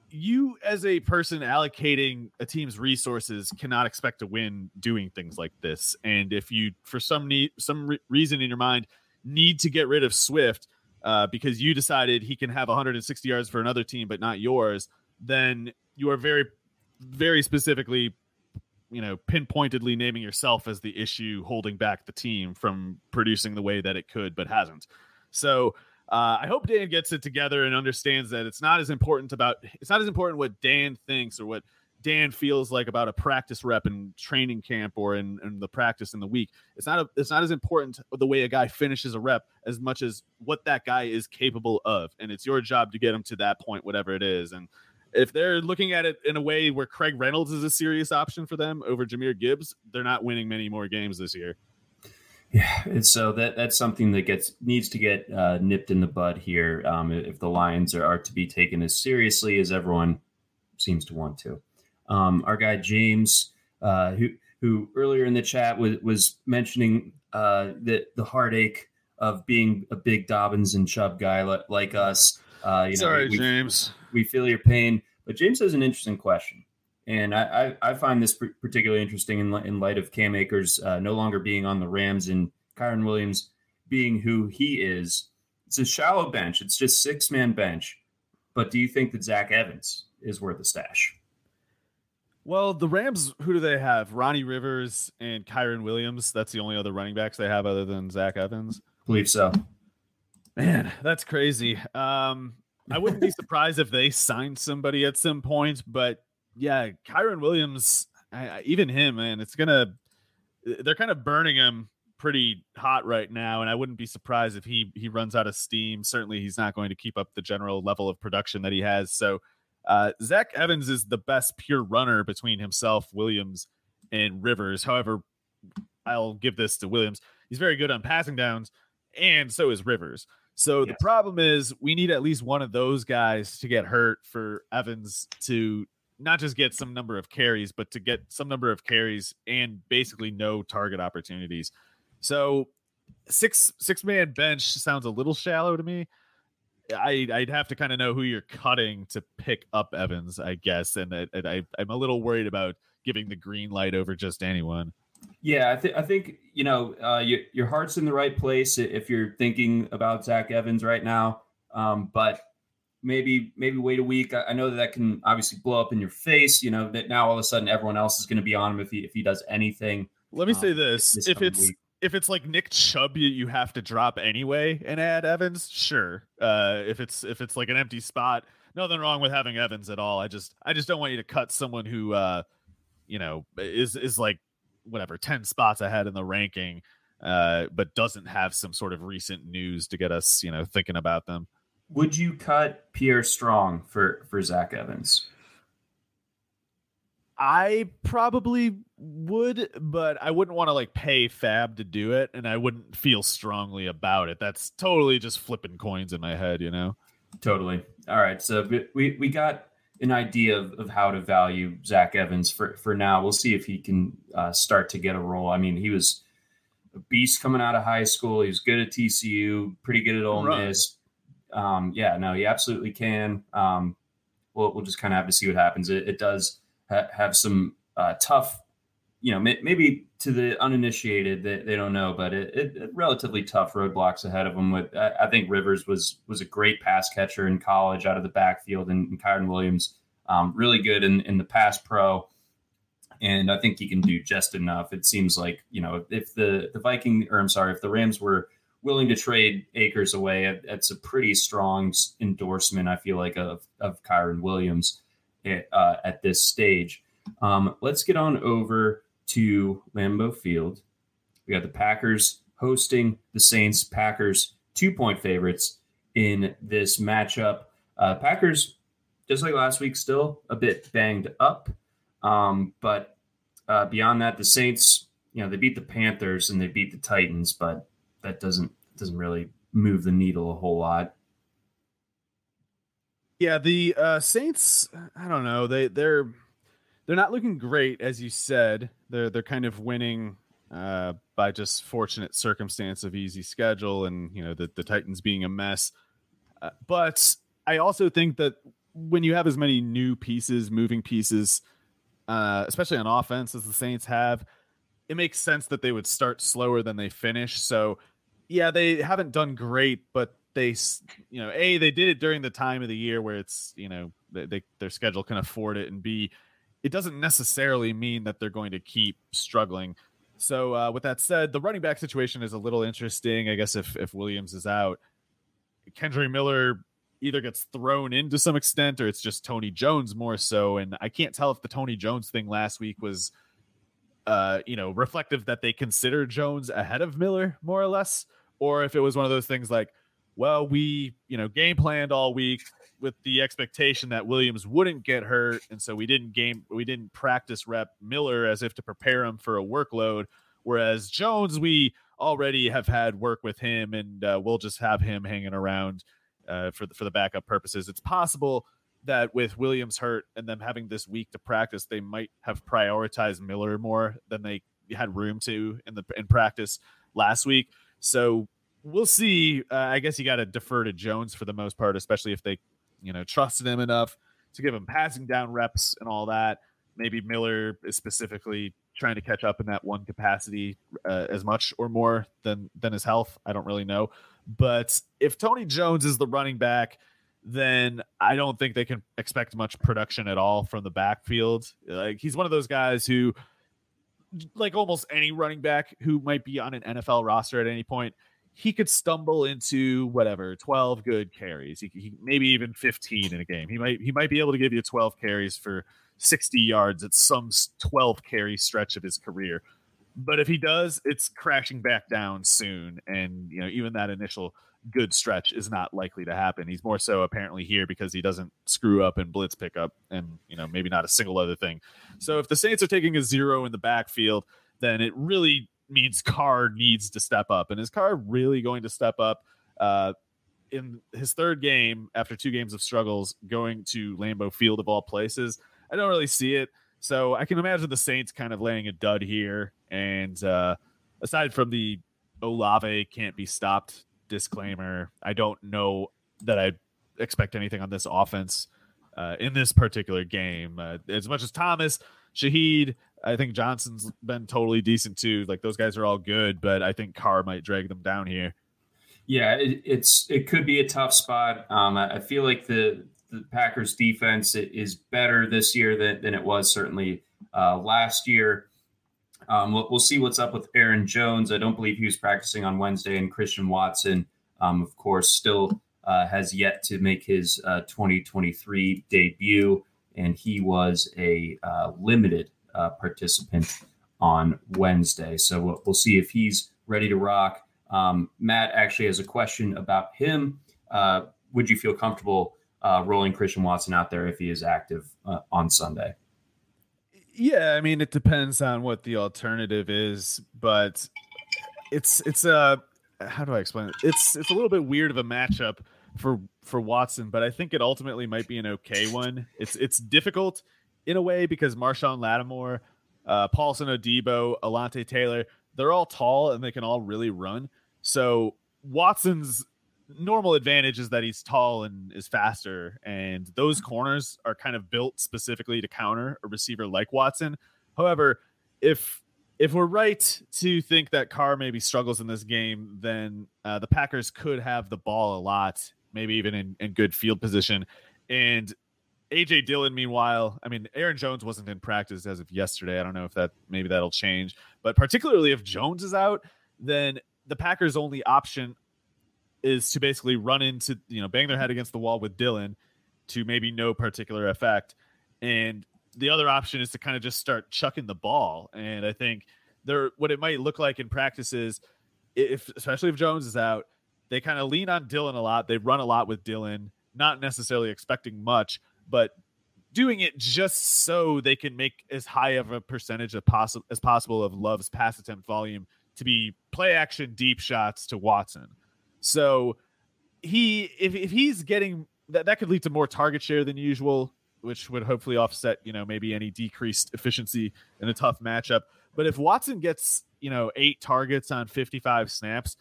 You, as a person allocating a team's resources, cannot expect to win doing things like this. And if you, for some need, some re- reason in your mind, need to get rid of Swift, uh, because you decided he can have 160 yards for another team but not yours, then you are very, very specifically, you know, pinpointedly naming yourself as the issue holding back the team from producing the way that it could but hasn't. So uh, I hope Dan gets it together and understands that it's not as important about it's not as important what Dan thinks or what Dan feels like about a practice rep in training camp or in, in the practice in the week. It's not a, it's not as important the way a guy finishes a rep as much as what that guy is capable of. And it's your job to get him to that point, whatever it is. And if they're looking at it in a way where Craig Reynolds is a serious option for them over Jahmyr Gibbs, they're not winning many more games this year. Yeah, and so that that's something that gets needs to get uh, nipped in the bud here um, if the Lions are, are to be taken as seriously as everyone seems to want to. Um, our guy James, uh, who who earlier in the chat was was mentioning uh, the the heartache of being a big Dobbins and Chubb guy like, like us. Uh, you know, Sorry, we, James. We feel your pain, but James has an interesting question, and I I, I find this particularly interesting in in light of Cam Akers uh, no longer being on the Rams and Kyren Williams being who he is. It's a shallow bench. It's just six man bench. But do you think that Zach Evans is worth a stash? Well, the Rams, who do they have? Ronnie Rivers and Kyren Williams. That's the only other running backs they have other than Zach Evans. I believe so. Man, that's crazy. Um, I wouldn't be surprised if they signed somebody at some point, but yeah, Kyren Williams, I, even him, man, it's gonna. They're kind of burning him pretty hot right now, and I wouldn't be surprised if he he runs out of steam. Certainly, he's not going to keep up the general level of production that he has. So Uh, Zach Evans is the best pure runner between himself, Williams, and Rivers. However, I'll give this to Williams. He's very good on passing downs, and so is Rivers. So yes. the problem is we need at least one of those guys to get hurt for Evans to not just get some number of carries, but to get some number of carries and basically no target opportunities. So six six man bench sounds a little shallow to me. I I'd have to kind of know who you're cutting to pick up Evans, I guess, and, I, and I I'm a little worried about giving the green light over just anyone. Yeah, I, th- I think you know uh, your your heart's in the right place if you're thinking about Zach Evans right now. Um, but maybe maybe wait a week. I, I, know that that can obviously blow up in your face. You know that now all of a sudden everyone else is going to be on him if he if he does anything. Let me um, say this: this if it's week. If it's like Nick Chubb, you, you have to drop anyway and add Evans. Sure. Uh, if it's if it's like an empty spot, nothing wrong with having Evans at all. I just I just don't want you to cut someone who uh, you know is is like whatever 10 spots ahead in the ranking uh, but doesn't have some sort of recent news to get us you know thinking about them would you cut pierre strong for for zach evans i probably would but i wouldn't want to like pay fab to do it and i wouldn't feel strongly about it that's totally just flipping coins in my head you know totally all right so we we got an idea of, of how to value Zach Evans for, for now. We'll see if he can uh, start to get a role. I mean, he was a beast coming out of high school. He was good at TCU, pretty good at Ole right. Miss. Um, yeah, no, he absolutely can. Um, we'll, we'll just kind of have to see what happens. It, it does ha- have some uh, tough you know, maybe to the uninitiated, they, they don't know, but it, it, relatively tough roadblocks ahead of them. With I, I, think Rivers was was a great pass catcher in college out of the backfield, and, and Kyren Williams um, really good in, in the pass pro, and I think he can do just enough. It seems like you know if the the Viking or I'm sorry, if the Rams were willing to trade Akers away, that's a pretty strong endorsement. I feel like of of Kyren Williams at, uh, at this stage. Um, let's get on over to Lambeau Field. We got the Packers hosting the Saints. Packers two point favorites in this matchup. Uh, Packers, just like last week, still a bit banged up. Um, but uh, beyond that, the Saints, you know, they beat the Panthers and they beat the Titans, but that doesn't doesn't really move the needle a whole lot. Yeah, the uh, Saints, I don't know. They they're they're not looking great, as you said. They're they're kind of winning uh, by just fortunate circumstance of easy schedule, and you know the the Titans being a mess. Uh, but I also think that when you have as many new pieces, moving pieces, uh, especially on offense as the Saints have, it makes sense that they would start slower than they finish. So, yeah, they haven't done great, but they, you know, a they did it during the time of the year where it's you know they, they their schedule can afford it, and b it doesn't necessarily mean that they're going to keep struggling. So, uh, with that said, the running back situation is a little interesting. I guess if if Williams is out, Kendre Miller either gets thrown in to some extent or it's just Tony Jones more so. And I can't tell if the Tony Jones thing last week was, uh, you know, reflective that they consider Jones ahead of Miller more or less, or if it was one of those things like, well, we, you know, game planned all week with the expectation that Williams wouldn't get hurt, and so we didn't game we didn't practice rep Miller as if to prepare him for a workload. Whereas Jones, we already have had work with him, and uh, we'll just have him hanging around uh, for the, for the backup purposes. It's possible that with Williams hurt and them having this week to practice, they might have prioritized Miller more than they had room to in the in practice last week. So we'll see. Uh, I guess you got to defer to Jones for the most part, especially if they you know, trusted him enough to give him passing down reps and all that. Maybe Miller is specifically trying to catch up in that one capacity uh, as much or more than than his health. I don't really know, but if Tony Jones is the running back, then I don't think they can expect much production at all from the backfield. Like he's one of those guys who, like almost any running back who might be on an NFL roster at any point, he could stumble into whatever 12 good carries he, he, maybe even 15 in a game he might he might be able to give you 12 carries for 60 yards at some 12 carry stretch of his career but if he does, it's crashing back down soon, and you know even that initial good stretch is not likely to happen. He's more so apparently here because he doesn't screw up and blitz pickup, and you know maybe not a single other thing. So if the Saints are taking a zero in the backfield, then it really means Carr needs to step up, and is Carr really going to step up? Uh, in his third game after two games of struggles going to Lambeau Field of all places, I don't really see it. So I can imagine the Saints kind of laying a dud here. And uh, aside from the Olave can't be stopped disclaimer, I don't know that I expect anything on this offense uh, in this particular game. Uh, as much as Thomas, Shaheed, I think Johnson's been totally decent too. Like those guys are all good, but I think Carr might drag them down here. Yeah, it, it's it could be a tough spot. Um, I, I, feel like the the Packers defense is better this year than, than it was certainly uh, last year. Um, we'll, we'll, see what's up with Aaron Jones. I don't believe he was practicing on Wednesday, and Christian Watson, um, of course, still uh, has yet to make his uh, 2023 debut, and he was a uh, limited uh, participant on Wednesday. So we'll, we'll see if he's ready to rock. Um, Matt actually has a question about him. Uh, would you feel comfortable uh, rolling Christian Watson out there if he is active uh, on Sunday? Yeah, I mean it depends on what the alternative is, but it's it's a how do I explain it? It's it's a little bit weird of a matchup for for Watson, but I think it ultimately might be an okay one. It's it's difficult in a way because Marshon Lattimore, uh, Paulson Adebo, Alontae Taylor, they're all tall and they can all really run. So Watson's normal advantage is that he's tall and is faster, and those corners are kind of built specifically to counter a receiver like Watson. However, if if we're right to think that Carr maybe struggles in this game, then uh, the Packers could have the ball a lot, maybe even in, in good field position. And AJ Dillon, meanwhile, I mean, Aaron Jones wasn't in practice as of yesterday. I don't know if that maybe that'll change, but particularly if Jones is out, then the Packers' only option is to basically run into, you know, bang their head against the wall with Dillon to maybe no particular effect. And the other option is to kind of just start chucking the ball. And I think there, what it might look like in practice is if, especially if Jones is out, they kind of lean on Dillon a lot. They run a lot with Dillon, not necessarily expecting much but doing it just so they can make as high of a percentage of possi- as possible of Love's pass attempt volume to be play action deep shots to Watson. So he if, if he's getting that that could lead to more target share than usual, which would hopefully offset, you know, maybe any decreased efficiency in a tough matchup. But if Watson gets, you know, eight targets on 55 snaps,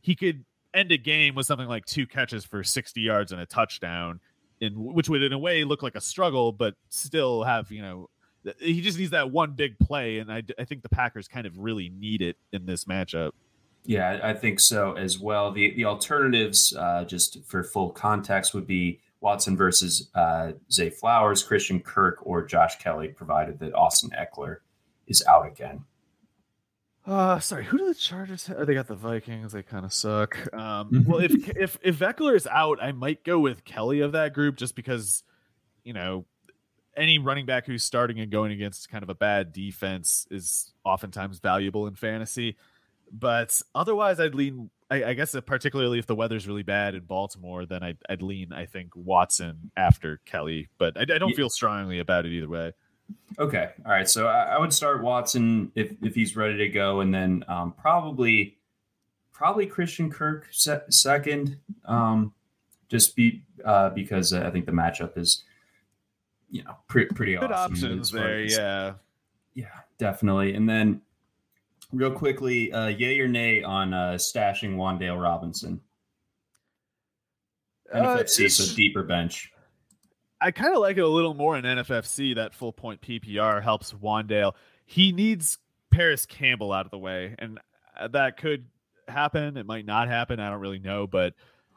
he could end a game with something like two catches for 60 yards and a touchdown in which would in a way look like a struggle, but still have you know he just needs that one big play, and I, I think the Packers kind of really need it in this matchup. Yeah, I think so as well. The the alternatives, uh, just for full context, would be Watson versus uh, Zay Flowers, Christian Kirk, or Josh Kelley, provided that Austin Ekeler is out again. Uh, sorry, who do the Chargers have? Oh, they got the Vikings. They kind of suck. Um, mm-hmm. well, if if if Ekeler is out, I might go with Kelley of that group just because, you know, any running back who's starting and going against kind of a bad defense is oftentimes valuable in fantasy. But otherwise, I'd lean. I, I guess particularly if the weather's really bad in Baltimore, then I'd, I'd lean. I think Watson after Kelley, but I, I don't yeah. feel strongly about it either way. Okay. All right. So I, I, would start Watson if if he's ready to go, and then um, probably probably Christian Kirk se- second. Um, just be uh, because I think the matchup is you know pre- pretty good awesome options there. Yeah. Yeah, definitely. And then real quickly, uh, yay or nay on uh, stashing Wan'Dale Robinson. NFFC, uh, so deeper bench. I kind of like it a little more in NFFC. That full point PPR helps Wan'Dale. He needs Parris Campbell out of the way, and uh, that could happen. It might not happen. I don't really know, but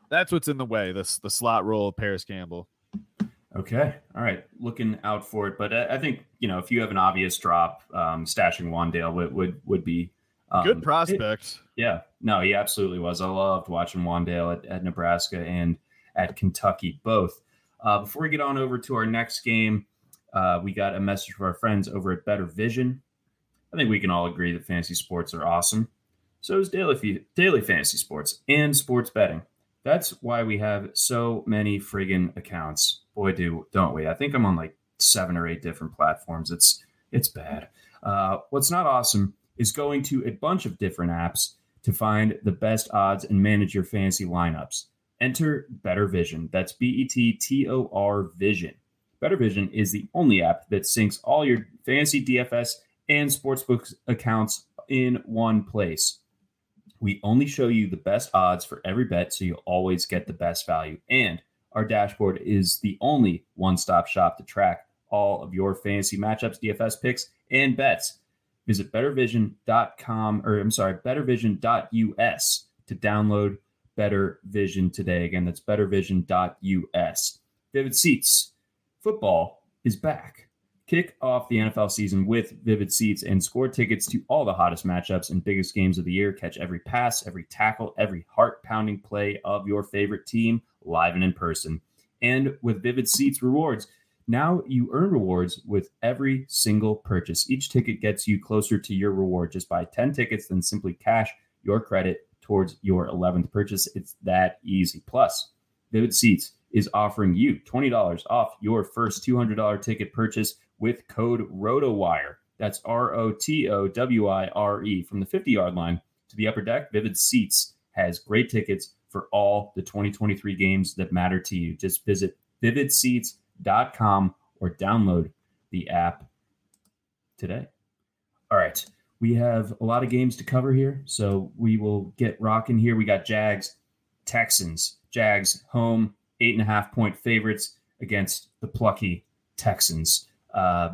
that's what's in the way. This the slot role of Parris Campbell. Okay, all right, looking out for it. But I, think you know if you have an obvious drop, um, stashing Wan'Dale would would would be um, good prospect. It, yeah, no, he absolutely was. I loved watching Wan'Dale at, at Nebraska and at Kentucky both. Uh, before we get on over to our next game, uh, we got a message from our friends over at BettorVision. I think we can all agree that fantasy sports are awesome. So is daily daily fantasy sports and sports betting. That's why we have so many friggin' accounts. Boy, do don't we? I think I'm on like seven or eight different platforms. It's it's bad. Uh, what's not awesome is going to a bunch of different apps to find the best odds and manage your fantasy lineups. Enter BettorVision. That's B E T T O R Vision. BettorVision is the only app that syncs all your fantasy DFS and sportsbook accounts in one place. We only show you the best odds for every bet so you always get the best value. And our dashboard is the only one stop shop to track all of your fantasy matchups, DFS picks, and bets. Visit bettervision.com or I'm sorry, bettorvision.us to download BettorVision today. Again, that's bettorvision.us. Vivid Seats. Football is back. Kick off the NFL season with Vivid Seats and score tickets to all the hottest matchups and biggest games of the year. Catch every pass, every tackle, every heart pounding play of your favorite team live and in person. And with Vivid Seats rewards, now you earn rewards with every single purchase. Each ticket gets you closer to your reward. Just buy 10 tickets, then simply cash your credit towards your 11th purchase. It's that easy. Plus, Vivid Seats is offering you $20 off your first $200 ticket purchase with code ROTOWIRE. That's R O T O W I R E. From the 50 yard line to the upper deck, Vivid Seats has great tickets for all the 2023 games that matter to you. Just visit vividseats.com or download the app today. We have a lot of games to cover here, so we will get rocking here. We got Jags, Texans, Jags home, eight and a half point favorites against the plucky Texans. Uh,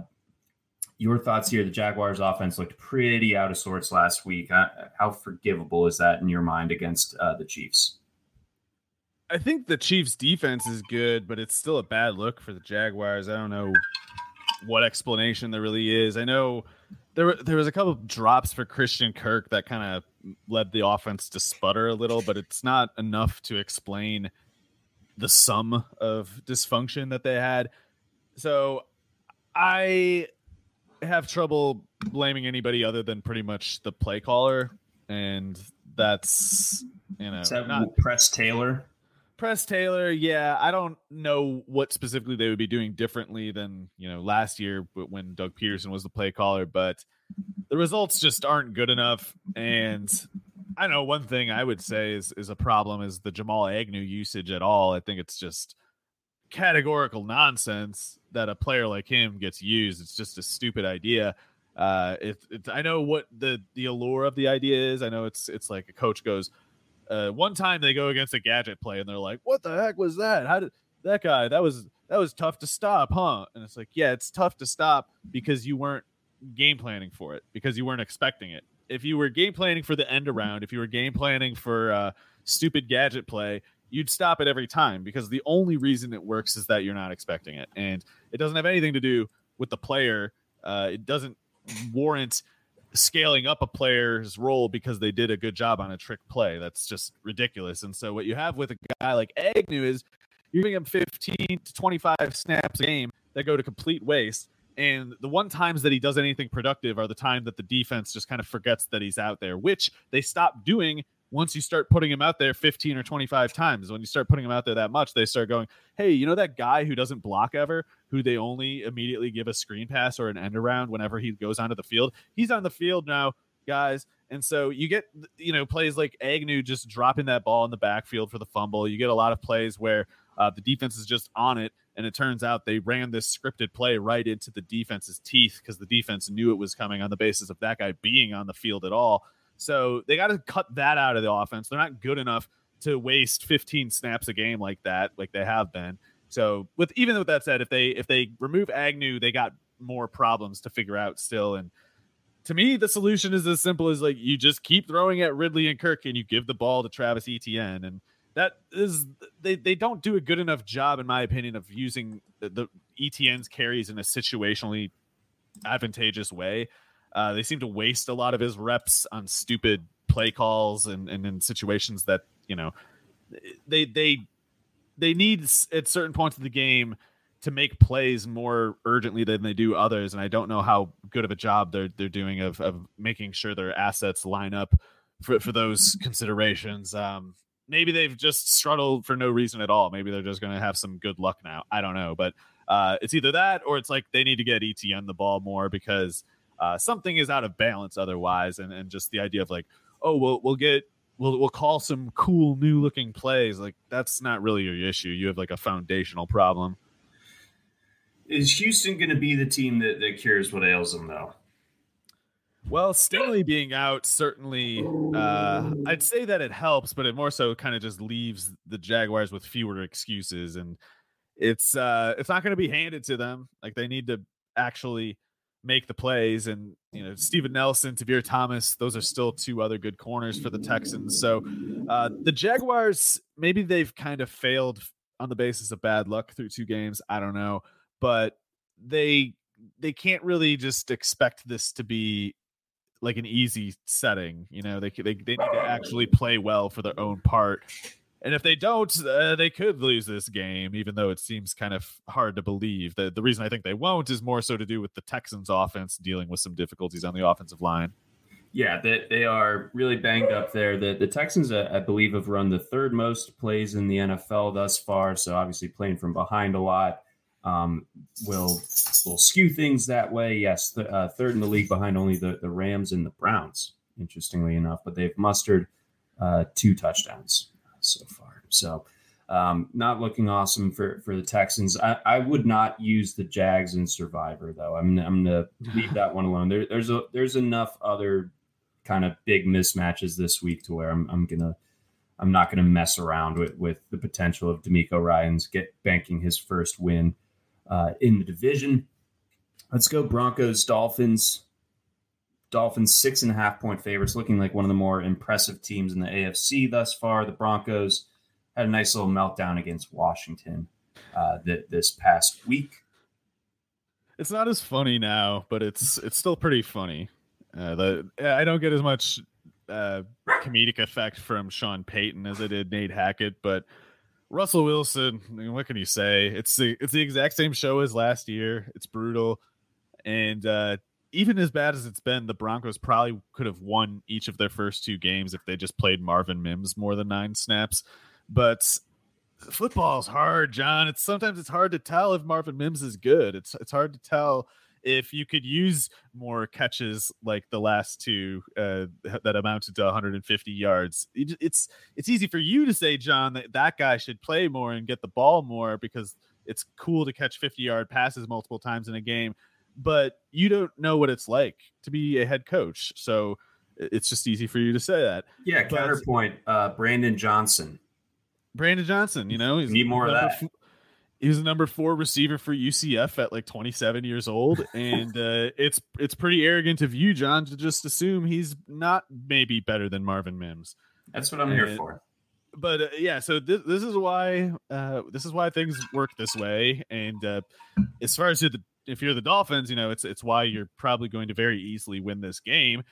your thoughts here? The Jaguars' offense looked pretty out of sorts last week. Uh, how forgivable is that in your mind against uh, the Chiefs? I think the Chiefs' defense is good, but it's still a bad look for the Jaguars. I don't know what explanation there really is. I know there there was a couple drops for Christian Kirk that kind of led the offense to sputter a little, but it's not enough to explain the sum of dysfunction that they had. So I have trouble blaming anybody other than pretty much the play caller, and that's you know that not Press Taylor. Press Taylor, yeah, I don't know what specifically they would be doing differently than you know last year when Doug Pederson was the play caller, but the results just aren't good enough. And I know one thing I would say is is a problem is the Jamal Agnew usage at all. I think it's just categorical nonsense that a player like him gets used. It's just a stupid idea. Uh, it, it, I know what the the allure of the idea is. I know it's it's like a coach goes. Uh, one time they go against a gadget play and they're like, "What the heck was that? How did that guy? That was that was tough to stop, huh?" And it's like, yeah, it's tough to stop because you weren't game planning for it because you weren't expecting it. If you were game planning for the end around, if you were game planning for uh, stupid gadget play, you'd stop it every time because the only reason it works is that you're not expecting it, and it doesn't have anything to do with the player. Uh, it doesn't warrant scaling up a player's role because they did a good job on a trick play. That's just ridiculous. And so what you have with a guy like Agnew is you're giving him 15 to 25 snaps a game that go to complete waste. And the one times that he does anything productive are the time that the defense just kind of forgets that he's out there, which they stopped doing once you start putting him out there 15 or 25 times, when you start putting him out there that much, they start going, Hey, you know that guy who doesn't block ever, who they only immediately give a screen pass or an end around whenever he goes onto the field? He's on the field now, guys. And so you get, you know, plays like Agnew just dropping that ball in the backfield for the fumble. You get a lot of plays where uh, the defense is just on it. And it turns out they ran this scripted play right into the defense's teeth because the defense knew it was coming on the basis of that guy being on the field at all. So they got to cut that out of the offense. They're not good enough to waste 15 snaps a game like that, like they have been. So with even with that said, if they if they remove Agnew, they got more problems to figure out still. And to me, the solution is as simple as like you just keep throwing at Ridley and Kirk and you give the ball to Travis Etienne. And that is they, they don't do a good enough job, in my opinion, of using the, the Etienne's carries in a situationally advantageous way. Uh, they seem to waste a lot of his reps on stupid play calls and, and in situations that you know they they they need at certain points of the game to make plays more urgently than they do others, and I don't know how good of a job they're they're doing of of making sure their assets line up for for those considerations. Um, maybe they've just struggled for no reason at all. Maybe they're just going to have some good luck now. I don't know, but uh, it's either that or it's like they need to get Etienne the ball more because uh, something is out of balance otherwise, and and just the idea of like, oh, we'll we'll get we'll we'll call some cool new looking plays like that's not really your issue. You have like a foundational problem. Is Houston going to be the team that, that cures what ails them though? Well, Stingley being out certainly, uh, I'd say that it helps, but it more so kind of just leaves the Jaguars with fewer excuses, and it's uh, it's not going to be handed to them. Like they need to actually make the plays, and you know, Steven Nelson, Tavierre Thomas, those are still two other good corners for the Texans. So uh, the Jaguars, maybe they've kind of failed on the basis of bad luck through two games. I don't know, but they they can't really just expect this to be like an easy setting. You know, they they they need to actually play well for their own part. And if they don't, uh, they could lose this game, even though it seems kind of hard to believe. The, the reason I think they won't is more so to do with the Texans' offense dealing with some difficulties on the offensive line. Yeah, they, they are really banged up there. The, the Texans, uh, I believe, have run the third most plays in the NFL thus far. So obviously playing from behind a lot um, will will skew things that way. Yes, uh, third in the league behind only the, the Rams and the Browns, interestingly enough, but they've mustered uh, two touchdowns so far. So um, not looking awesome for, for the Texans. I, I would not use the Jags in Survivor though. I'm I'm gonna leave that one alone. There, there's a there's enough other kind of big mismatches this week to where I'm I'm gonna I'm not gonna mess around with with the potential of DeMeco Ryans get banking his first win uh, in the division. Let's go Broncos, Dolphins. Dolphins six and a half point favorites, looking like one of the more impressive teams in the AFC thus far. The Broncos had a nice little meltdown against Washington uh, th- this past week. It's not as funny now, but it's it's still pretty funny. Uh, the I don't get as much uh, comedic effect from Sean Payton as I did Nate Hackett, but Russell Wilson, I mean, what can you say? It's the it's the exact same show as last year. It's brutal, and uh, even as bad as it's been, the Broncos probably could have won each of their first two games if they just played Marvin Mims more than nine snaps. But football's hard, John. It's sometimes it's hard to tell if Marvin Mims is good. It's it's hard to tell if you could use more catches like the last two uh, that amounted to 150 yards, it's it's easy for you to say, John, that that guy should play more and get the ball more because it's cool to catch 50 yard passes multiple times in a game, but you don't know what it's like to be a head coach, so it's just easy for you to say that. Yeah, but, counterpoint, uh, Brandon Johnson. Brandon Johnson, you know, he's need more of that. F- he was the number four receiver for UCF at like 27 years old, and uh, it's it's pretty arrogant of you, John, to just assume he's not maybe better than Marvin Mims. That's what I'm and, here for. But uh, yeah, so this, this is why uh, this is why things work this way. And uh, as far as the, if you're the Dolphins, you know it's it's why you're probably going to very easily win this game.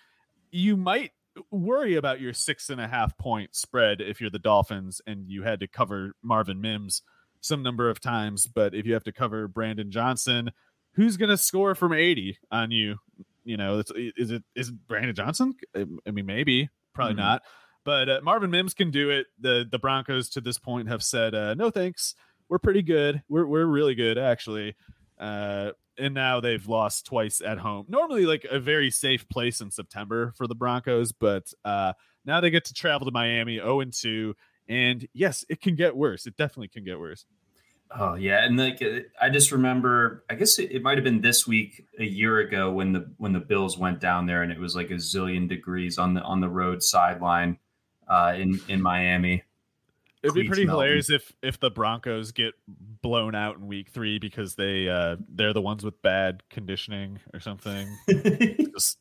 You might worry about your six and a half point spread if you're the Dolphins and you had to cover Marvin Mims some number of times, but if you have to cover Brandon Johnson, who's going to score from 80 on you? You know, is it is it Brandon Johnson? I mean, maybe, probably mm-hmm. not. But uh, Marvin Mims can do it. The the Broncos to this point have said uh, no thanks. We're pretty good. We're we're really good actually. Uh, and now they've lost twice at home. Normally, like a very safe place in September for the Broncos, but uh, now they get to travel to Miami, 0 and 2, and yes, it can get worse. It definitely can get worse. Oh yeah, and like uh, I just remember, I guess it, it might have been this week a year ago when the when the Bills went down there and it was like a zillion degrees on the on the road sideline uh, in in Miami. It'd be pretty hilarious if if the Broncos get blown out in week three because they uh, they're the ones with bad conditioning or something. Just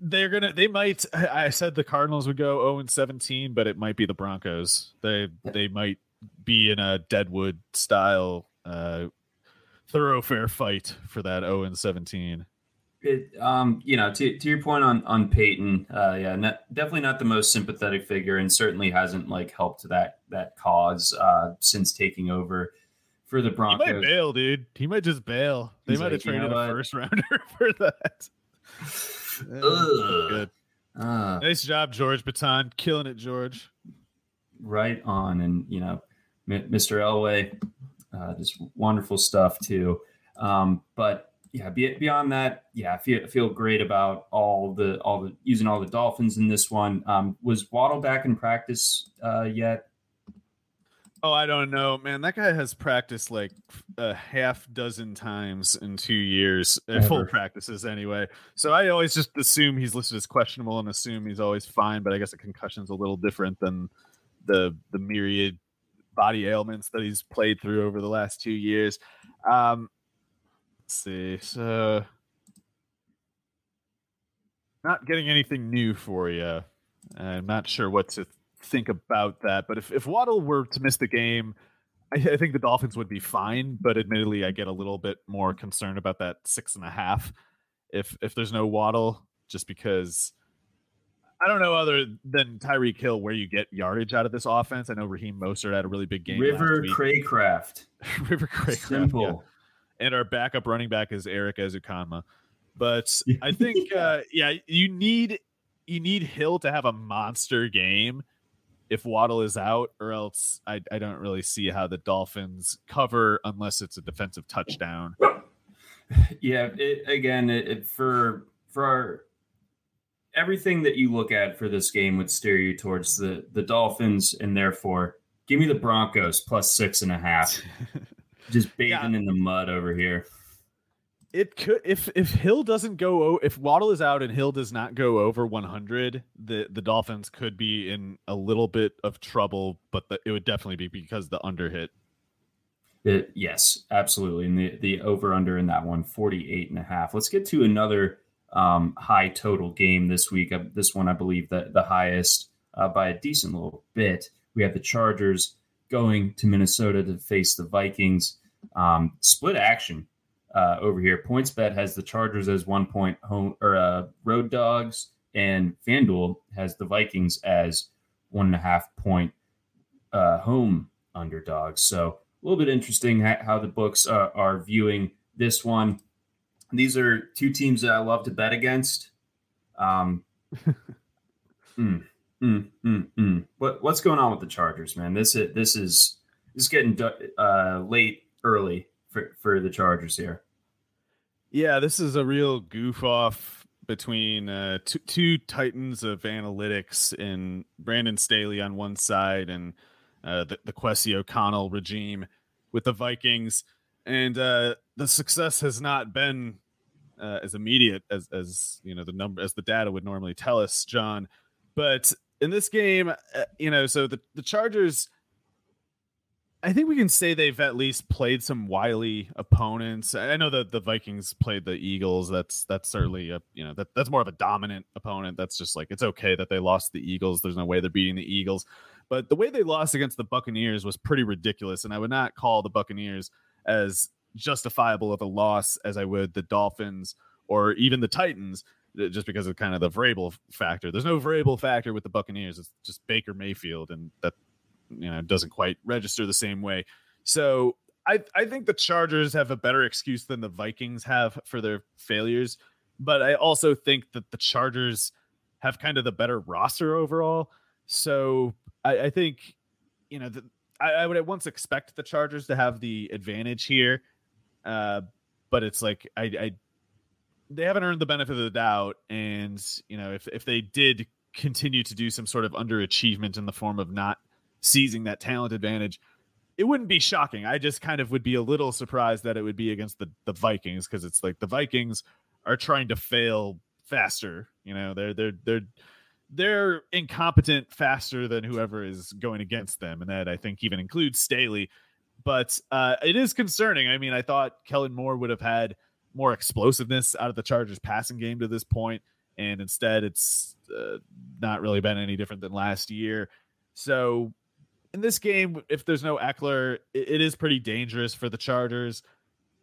they're gonna they might i said the cardinals would go 0 and 17 but it might be the broncos. They they might be in a deadwood style uh thoroughfare fight for that 0 and 17 it um you know to, to your point on on payton uh yeah not, definitely not the most sympathetic figure and certainly hasn't like helped that that cause uh since taking over for the Broncos. He might bail, dude. He might just bail. They He's might like, have "You know traded a first rounder for that. Good. Ah. Nice job, George Paton. Killing it, George. right on and you know M- mr elway uh, just wonderful stuff too um, but yeah be, beyond that yeah i feel, feel great about all the all the using all the dolphins in this one um, was waddle back in practice uh, yet Oh, I don't know, man. That guy has practiced like a half dozen times in two years, uh, full practices anyway. So I always just assume he's listed as questionable and assume he's always fine. But I guess a concussion's a little different than the the myriad body ailments that he's played through over the last two years. Um, see. So not getting anything new for you. I'm not sure what to think about that. But if, if Waddle were to miss the game, I, I think the Dolphins would be fine. But admittedly, I get a little bit more concerned about that six and a half if if there's no Waddle, just because I don't know other than Tyreek Hill where you get yardage out of this offense. I know Raheem Mostert had a really big game. river Cracraft. River Cracraft, simple yeah and our backup running back is Erik Ezukanma. But I think, uh, yeah, you need you need Hill to have a monster game if Waddle is out, or else I, I don't really see how the Dolphins cover unless it's a defensive touchdown. yeah it, again it, it, for for our, everything that you look at for this game would steer you towards the the dolphins and therefore give me the broncos plus six and a half just bathing in the mud over here. It could if if Hill doesn't go if Waddle is out and Hill does not go over 100, the the Dolphins could be in a little bit of trouble, but the, it would definitely be because the under hit. It- yes absolutely. And the the over under in that one 48 and a half. Let's get to another um high total game this week. Uh, this one i believe that the highest uh, by a decent little bit. We have the chargers going to minnesota to face the vikings um split action uh, over here. PointsBet has the Chargers as one point home or uh, road dogs, and FanDuel has the Vikings as one and a half point uh, home underdogs. So a little bit interesting how the books uh, are viewing this one. These are two teams that I love to bet against. Um, mm, mm, mm, mm. What what's going on with the Chargers, man? This is this is this is getting uh, late early for for the Chargers here. Yeah, this is a real goof off between uh, two, two titans of analytics in Brandon Staley on one side and uh, the, the Kwesi O'Connell regime with the Vikings. And uh, the success has not been uh, as immediate as, as you know the number as the data would normally tell us, John. But in this game, uh, you know, so the, the Chargers I think we can say they've at least played some wily opponents. I know that the Vikings played the Eagles. That's that's certainly a you know that that's more of a dominant opponent. That's just like it's okay that they lost the Eagles. There's no way they're beating the Eagles. But the way they lost against the Buccaneers was pretty ridiculous, and I would not call the Buccaneers as justifiable of a loss as I would the Dolphins or even the Titans, uh, just because of kind of the Vrabel factor. There's no Vrabel factor with the Buccaneers. It's just Baker Mayfield, and that you know doesn't quite register the same way. So I I think the Chargers have a better excuse than the Vikings have for their failures, but I also think that the Chargers have kind of the better roster overall. So I, I think you know the, I, I would at once expect the Chargers to have the advantage here, uh, but it's like I, I they haven't earned the benefit of the doubt, and you know if if they did continue to do some sort of underachievement in the form of not seizing that talent advantage, it wouldn't be shocking. I just kind of would be a little surprised that it would be against the, the Vikings because it's like the Vikings are trying to fail faster. You know, they're they're they're they're incompetent faster than whoever is going against them, and that I think even includes Staley. But uh, it is concerning. I mean, I thought Kellen Moore would have had more explosiveness out of the Chargers passing game to this point, and instead it's uh, not really been any different than last year. So in this game, if there's no Ekeler, it, it is pretty dangerous for the Chargers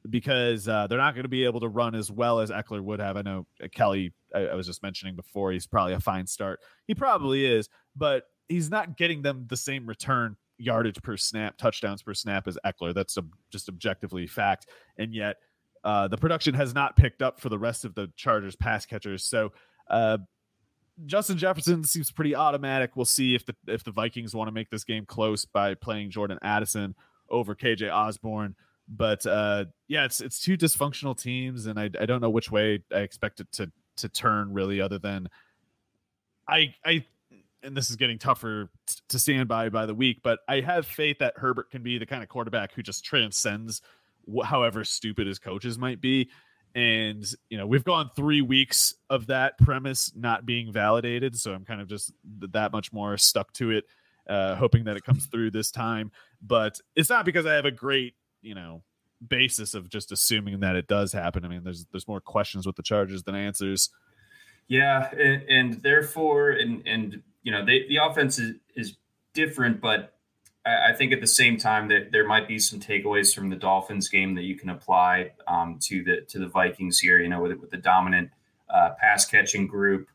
because uh, they're not going to be able to run as well as Ekeler would have. I know uh, Kelley, I, I, was just mentioning before, he's probably a fine start. He probably is, but he's not getting them the same return yardage per snap, touchdowns per snap as Ekeler. That's a, just objectively fact. And yet, uh, the production has not picked up for the rest of the Chargers pass catchers. So, uh, Justin Jefferson seems pretty automatic. We'll see if the if the Vikings want to make this game close by playing Jordan Addison over KJ Osborn. But uh, yeah, it's it's two dysfunctional teams, and I, I don't know which way I expect it to to turn really, other than I I and this is getting tougher to stand by by the week, but I have faith that Herbert can be the kind of quarterback who just transcends wh- however stupid his coaches might be. And, you know, we've gone three weeks of that premise not being validated. So I'm kind of just that much more stuck to it, uh, hoping that it comes through this time. But it's not because I have a great, you know, basis of just assuming that it does happen. I mean, there's there's more questions with the Chargers than answers. Yeah, and, and therefore, and and you know, they, the offense is, is different, but I, I, think at the same time that there might be some takeaways from the Dolphins game that you can apply um, to the to the Vikings here. You know, with with the dominant uh, pass catching group.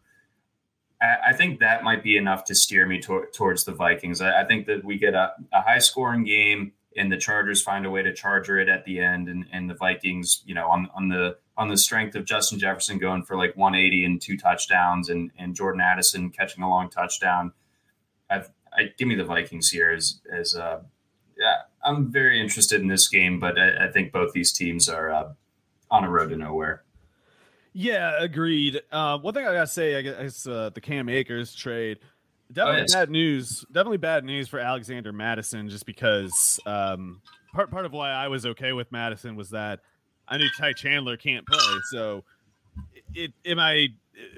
I, I think that might be enough to steer me to, towards the Vikings. I, I, think that we get a, a high scoring game and the Chargers find a way to charger it at the end, and, and the Vikings, you know, on on the on the strength of Justin Jefferson going for like 180 and two touchdowns, and and Jordan Addison catching a long touchdown. I've give me the Vikings here as as uh, yeah, I'm very interested in this game, but I, I think both these teams are uh, on a road to nowhere. Yeah, agreed. Uh, one thing I gotta say, I guess uh, the Cam Akers trade definitely oh, yes. bad news. Definitely bad news for Alexander Mattison, just because um, part part of why I was okay with Mattison was that I knew Ty Chandler can't play. So, it, am I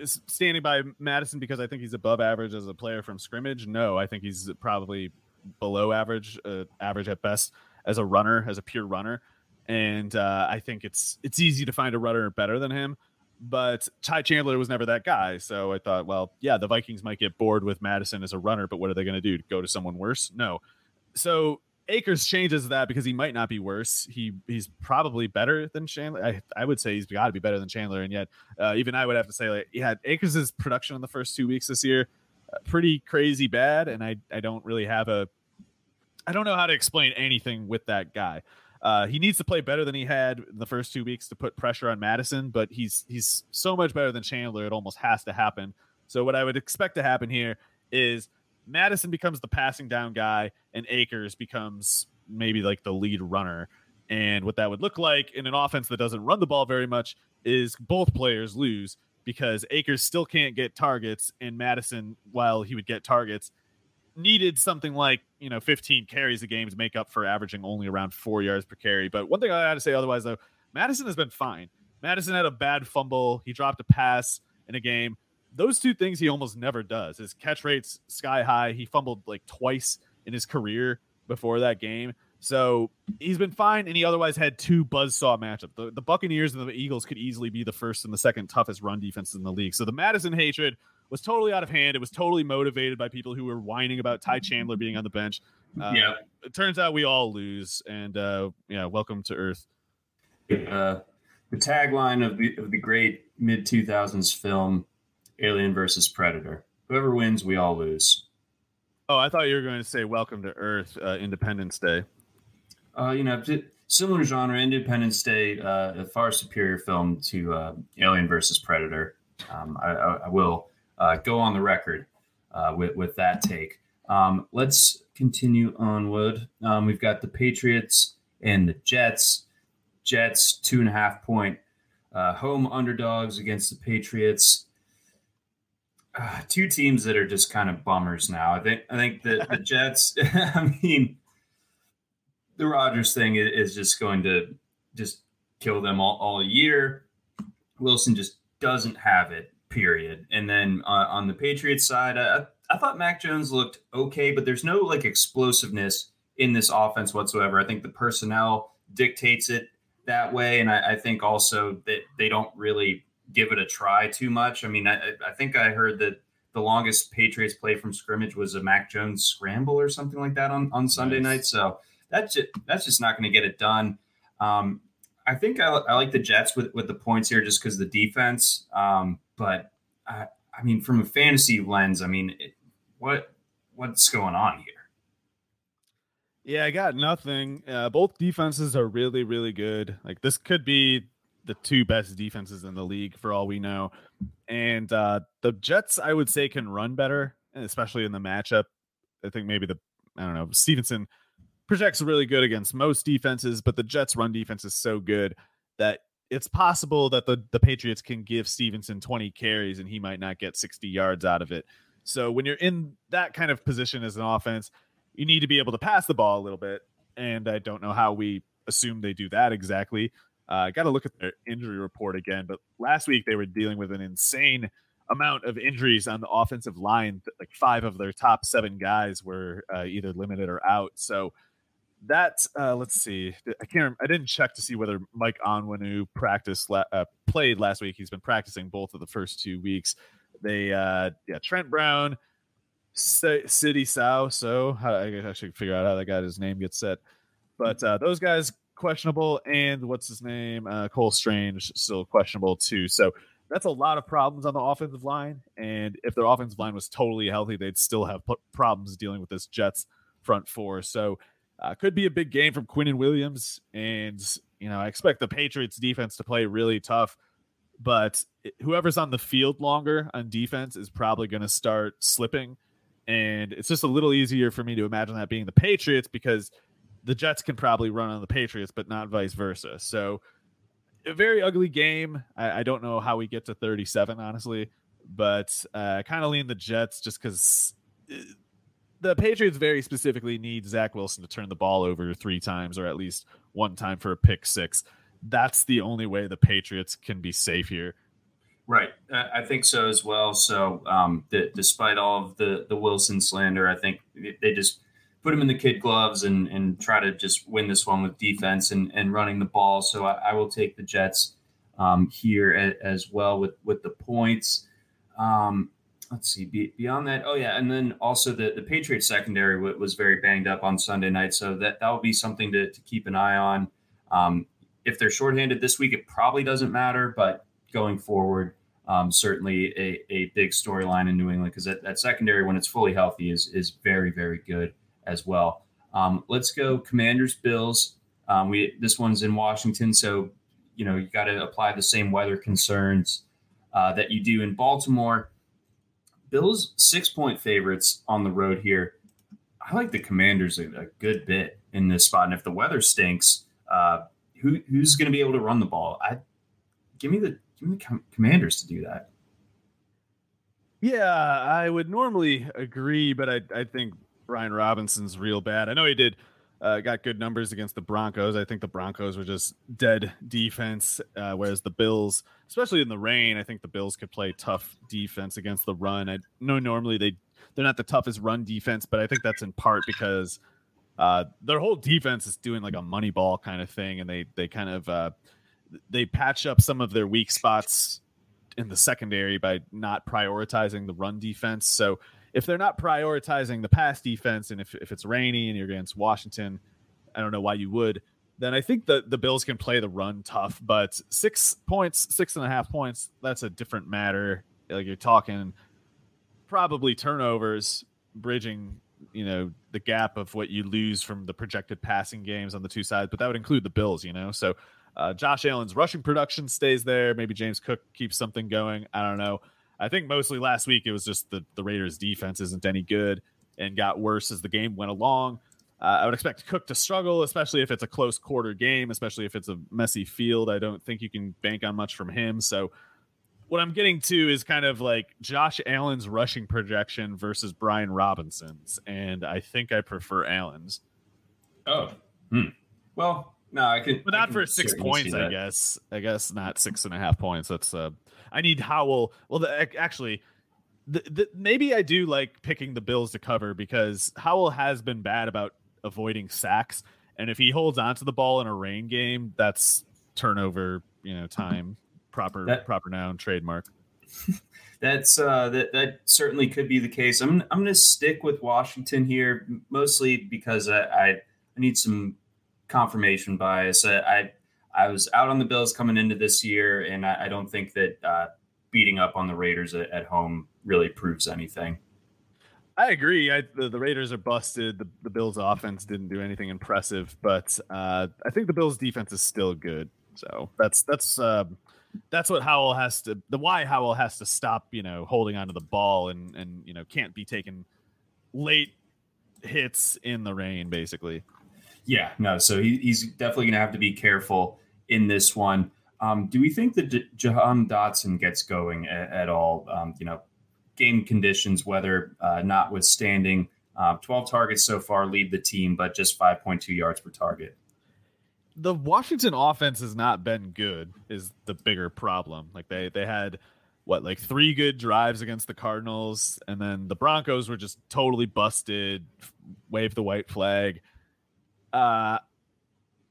standing by Mattison because I think he's above average as a player from scrimmage? No, I think he's probably below average, uh, average at best as a runner, as a pure runner. And uh, I think it's it's easy to find a runner better than him. But Ty Chandler was never that guy. So I thought, well, yeah, the Vikings might get bored with Mattison as a runner, but what are they going to do? Go to someone worse? No. So Akers changes that because he might not be worse. He he's probably better than Chandler. I, I would say he's got to be better than Chandler, and yet uh, even I would have to say like yeah, Akers' production in the first two weeks this year uh, pretty crazy bad, and I I don't really have a I don't know how to explain anything with that guy. Uh, he needs to play better than he had in the first two weeks to put pressure on Mattison, but he's he's so much better than Chandler. It almost has to happen. So what I would expect to happen here is Mattison becomes the passing down guy, and Akers becomes maybe like the lead runner. And what that would look like in an offense that doesn't run the ball very much is both players lose because Akers still can't get targets, and Mattison, while he would get targets, needed something like you know 15 carries a game to make up for averaging only around four yards per carry. But one thing I got to say otherwise though, Mattison has been fine. Mattison had a bad fumble. He dropped a pass in a game those two things he almost never does. His catch rates sky high. He fumbled like twice in his career before that game. So he's been fine, and he otherwise had two buzzsaw matchups. The, the Buccaneers and the Eagles could easily be the first and the second toughest run defenses in the league. So the Mattison hatred was totally out of hand. It was totally motivated by people who were whining about Ty Chandler being on the bench. Uh, yeah, it turns out we all lose, and uh, yeah, welcome to Earth. Uh, the tagline of the of the great mid two thousands film Alien versus Predator. Whoever wins, we all lose. Oh, I thought you were going to say "Welcome to Earth," uh, Independence Day. Uh, you know, similar genre, Independence Day, uh, a far superior film to uh, Alien versus Predator. Um, I, I, will uh, go on the record uh, with with that take. Um, let's continue onward. Um, we've got the Patriots and the Jets. Jets two and a half point uh, home underdogs against the Patriots uh, two teams that are just kind of bummers now. I think I think the the Jets. I mean, the Rodgers thing is just going to just kill them all, all year. Wilson just doesn't have it. Period. And then uh, on the Patriots side, I, I thought Mac Jones looked okay, but there's no like explosiveness in this offense whatsoever. I think the personnel dictates it that way, and I, I think also that they don't really give it a try too much. I mean, I, I think I heard that the longest Patriots play from scrimmage was a Mac Jones scramble or something like that on, on Sunday nice. night. So that's just, that's just not going to get it done. Um, I think I, I, like the Jets with, with the points here just because the defense. Um, but I, I, mean, from a fantasy lens, I mean, it, what what's going on here? Yeah, I got nothing. Uh, both defenses are really, really good. Like this could be the two best defenses in the league for all we know. And uh, the Jets, I would say, can run better, especially in the matchup. I think maybe the I don't know Stevenson projects really good against most defenses, but the Jets' run defense is so good that it's possible that the the Patriots can give Stevenson 20 carries and he might not get 60 yards out of it. So when you're in that kind of position as an offense, you need to be able to pass the ball a little bit. And I don't know how we assume they do that exactly. I uh, got to look at their injury report again. But last week they were dealing with an insane amount of injuries on the offensive line. Like five of their top seven guys were uh, either limited or out. So that uh, let's see, I can't. I didn't check to see whether Mike Onwenu practiced la- uh, played last week. He's been practicing both of the first two weeks. They uh, yeah, Trent Brown, Sidy Sow. So I should figure out how that guy his name gets set. But uh, those guys questionable, and what's his name? Uh, Cole Strange still questionable too. So that's a lot of problems on the offensive line. And if their offensive line was totally healthy, they'd still have problems dealing with this Jets front four. So uh, could be a big game from Quinnen Williams. And you know, I expect the Patriots defense to play really tough. But whoever's on the field longer on defense is probably going to start slipping and it's just a little easier for me to imagine that being the Patriots because the Jets can probably run on the Patriots, but not vice versa. So, a very ugly game. I, I don't know how we get to 37, honestly, but uh, kind of lean the Jets just because uh, the Patriots very specifically need Zach Wilson to turn the ball over three times or at least one time for a pick six. That's the only way the Patriots can be safe here. Right, I think so as well. So, um, the, despite all of the the Wilson slander, I think they just put him in the kid gloves and and try to just win this one with defense and and running the ball. So, I, I will take the Jets um, here as, as, well with with the points. Um, let's see. Be, beyond that, oh yeah, and then also the the Patriots secondary w- was very banged up on Sunday night, so that that will be something to, to keep an eye on. Um, if they're shorthanded this week, it probably doesn't matter, but going forward. Um, certainly a, a big storyline in New England because that, that secondary, when it's fully healthy, is is very very good as well. Um, let's go Commanders Bills. Um, we this one's in Washington, so you know you got to apply the same weather concerns uh, that you do in Baltimore. Bills six point favorites on the road here. I like the Commanders a, a good bit in this spot, and if the weather stinks, uh, who who's going to be able to run the ball? I give me the give me the com- commanders to do that. Yeah, I would normally agree, but I I think Brian Robinson's real bad. I know he did uh, got good numbers against the Broncos. I think the Broncos were just dead defense, uh, whereas the Bills, especially in the rain, I think the Bills could play tough defense against the run. I know normally they they're not the toughest run defense, but I think that's in part because uh, their whole defense is doing like a money ball kind of thing, and they they kind of uh, they patch up some of their weak spots in the secondary by not prioritizing the run defense. So if they're not prioritizing the pass defense, and if, if it's rainy and you're against Washington, I don't know why you would. Then I think the the Bills can play the run tough, but six points, six and a half points, that's a different matter. Like you're talking probably turnovers, bridging, you know, the gap of what you lose from the projected passing games on the two sides, but that would include the Bills, you know. So uh, Josh Allen's rushing production stays there. Maybe James Cook keeps something going. I don't know. I think mostly last week it was just the, the Raiders' defense isn't any good and got worse as the game went along. Uh, I would expect Cook to struggle, especially if it's a close quarter game, especially if it's a messy field. I don't think you can bank on much from him. So, what I'm getting to is kind of like Josh Allen's rushing projection versus Brian Robinson's. And I think I prefer Allen's. Oh, hmm. well, no, I could, but not for six points. I guess. I guess not six and a half points. That's uh, I need Howell. Well, the, actually, the, the, maybe I do like picking the Bills to cover because Howell has been bad about avoiding sacks, and if he holds onto the ball in a rain game, that's turnover. You know, time proper that, proper noun trademark. that's uh, that that certainly could be the case. I'm I'm going to stick with Washington here, mostly because I, I I need some confirmation bias. I, I, I was out on the Bills coming into this year, and I, I don't think that uh, beating up on the Raiders at, at, home really proves anything. I agree. I, the, the, Raiders are busted. The, the Bills' offense didn't do anything impressive, but uh, I think the Bills' defense is still good. So that's that's uh, that's what Howell has to. The why Howell has to stop, you know, holding onto the ball and and you know can't be taking late hits in the rain, basically. Yeah, no. So he, he's definitely going to have to be careful in this one. Um, do we think that J- Jahan Dotson gets going at, at all? Um, you know, game conditions, weather uh, notwithstanding. Uh, 12 targets so far lead the team, but just 5.2 yards per target. The Washington offense has not been good, is the bigger problem. Like they they had what like three good drives against the Cardinals, and then the Broncos were just totally busted. Wave the white flag. Uh,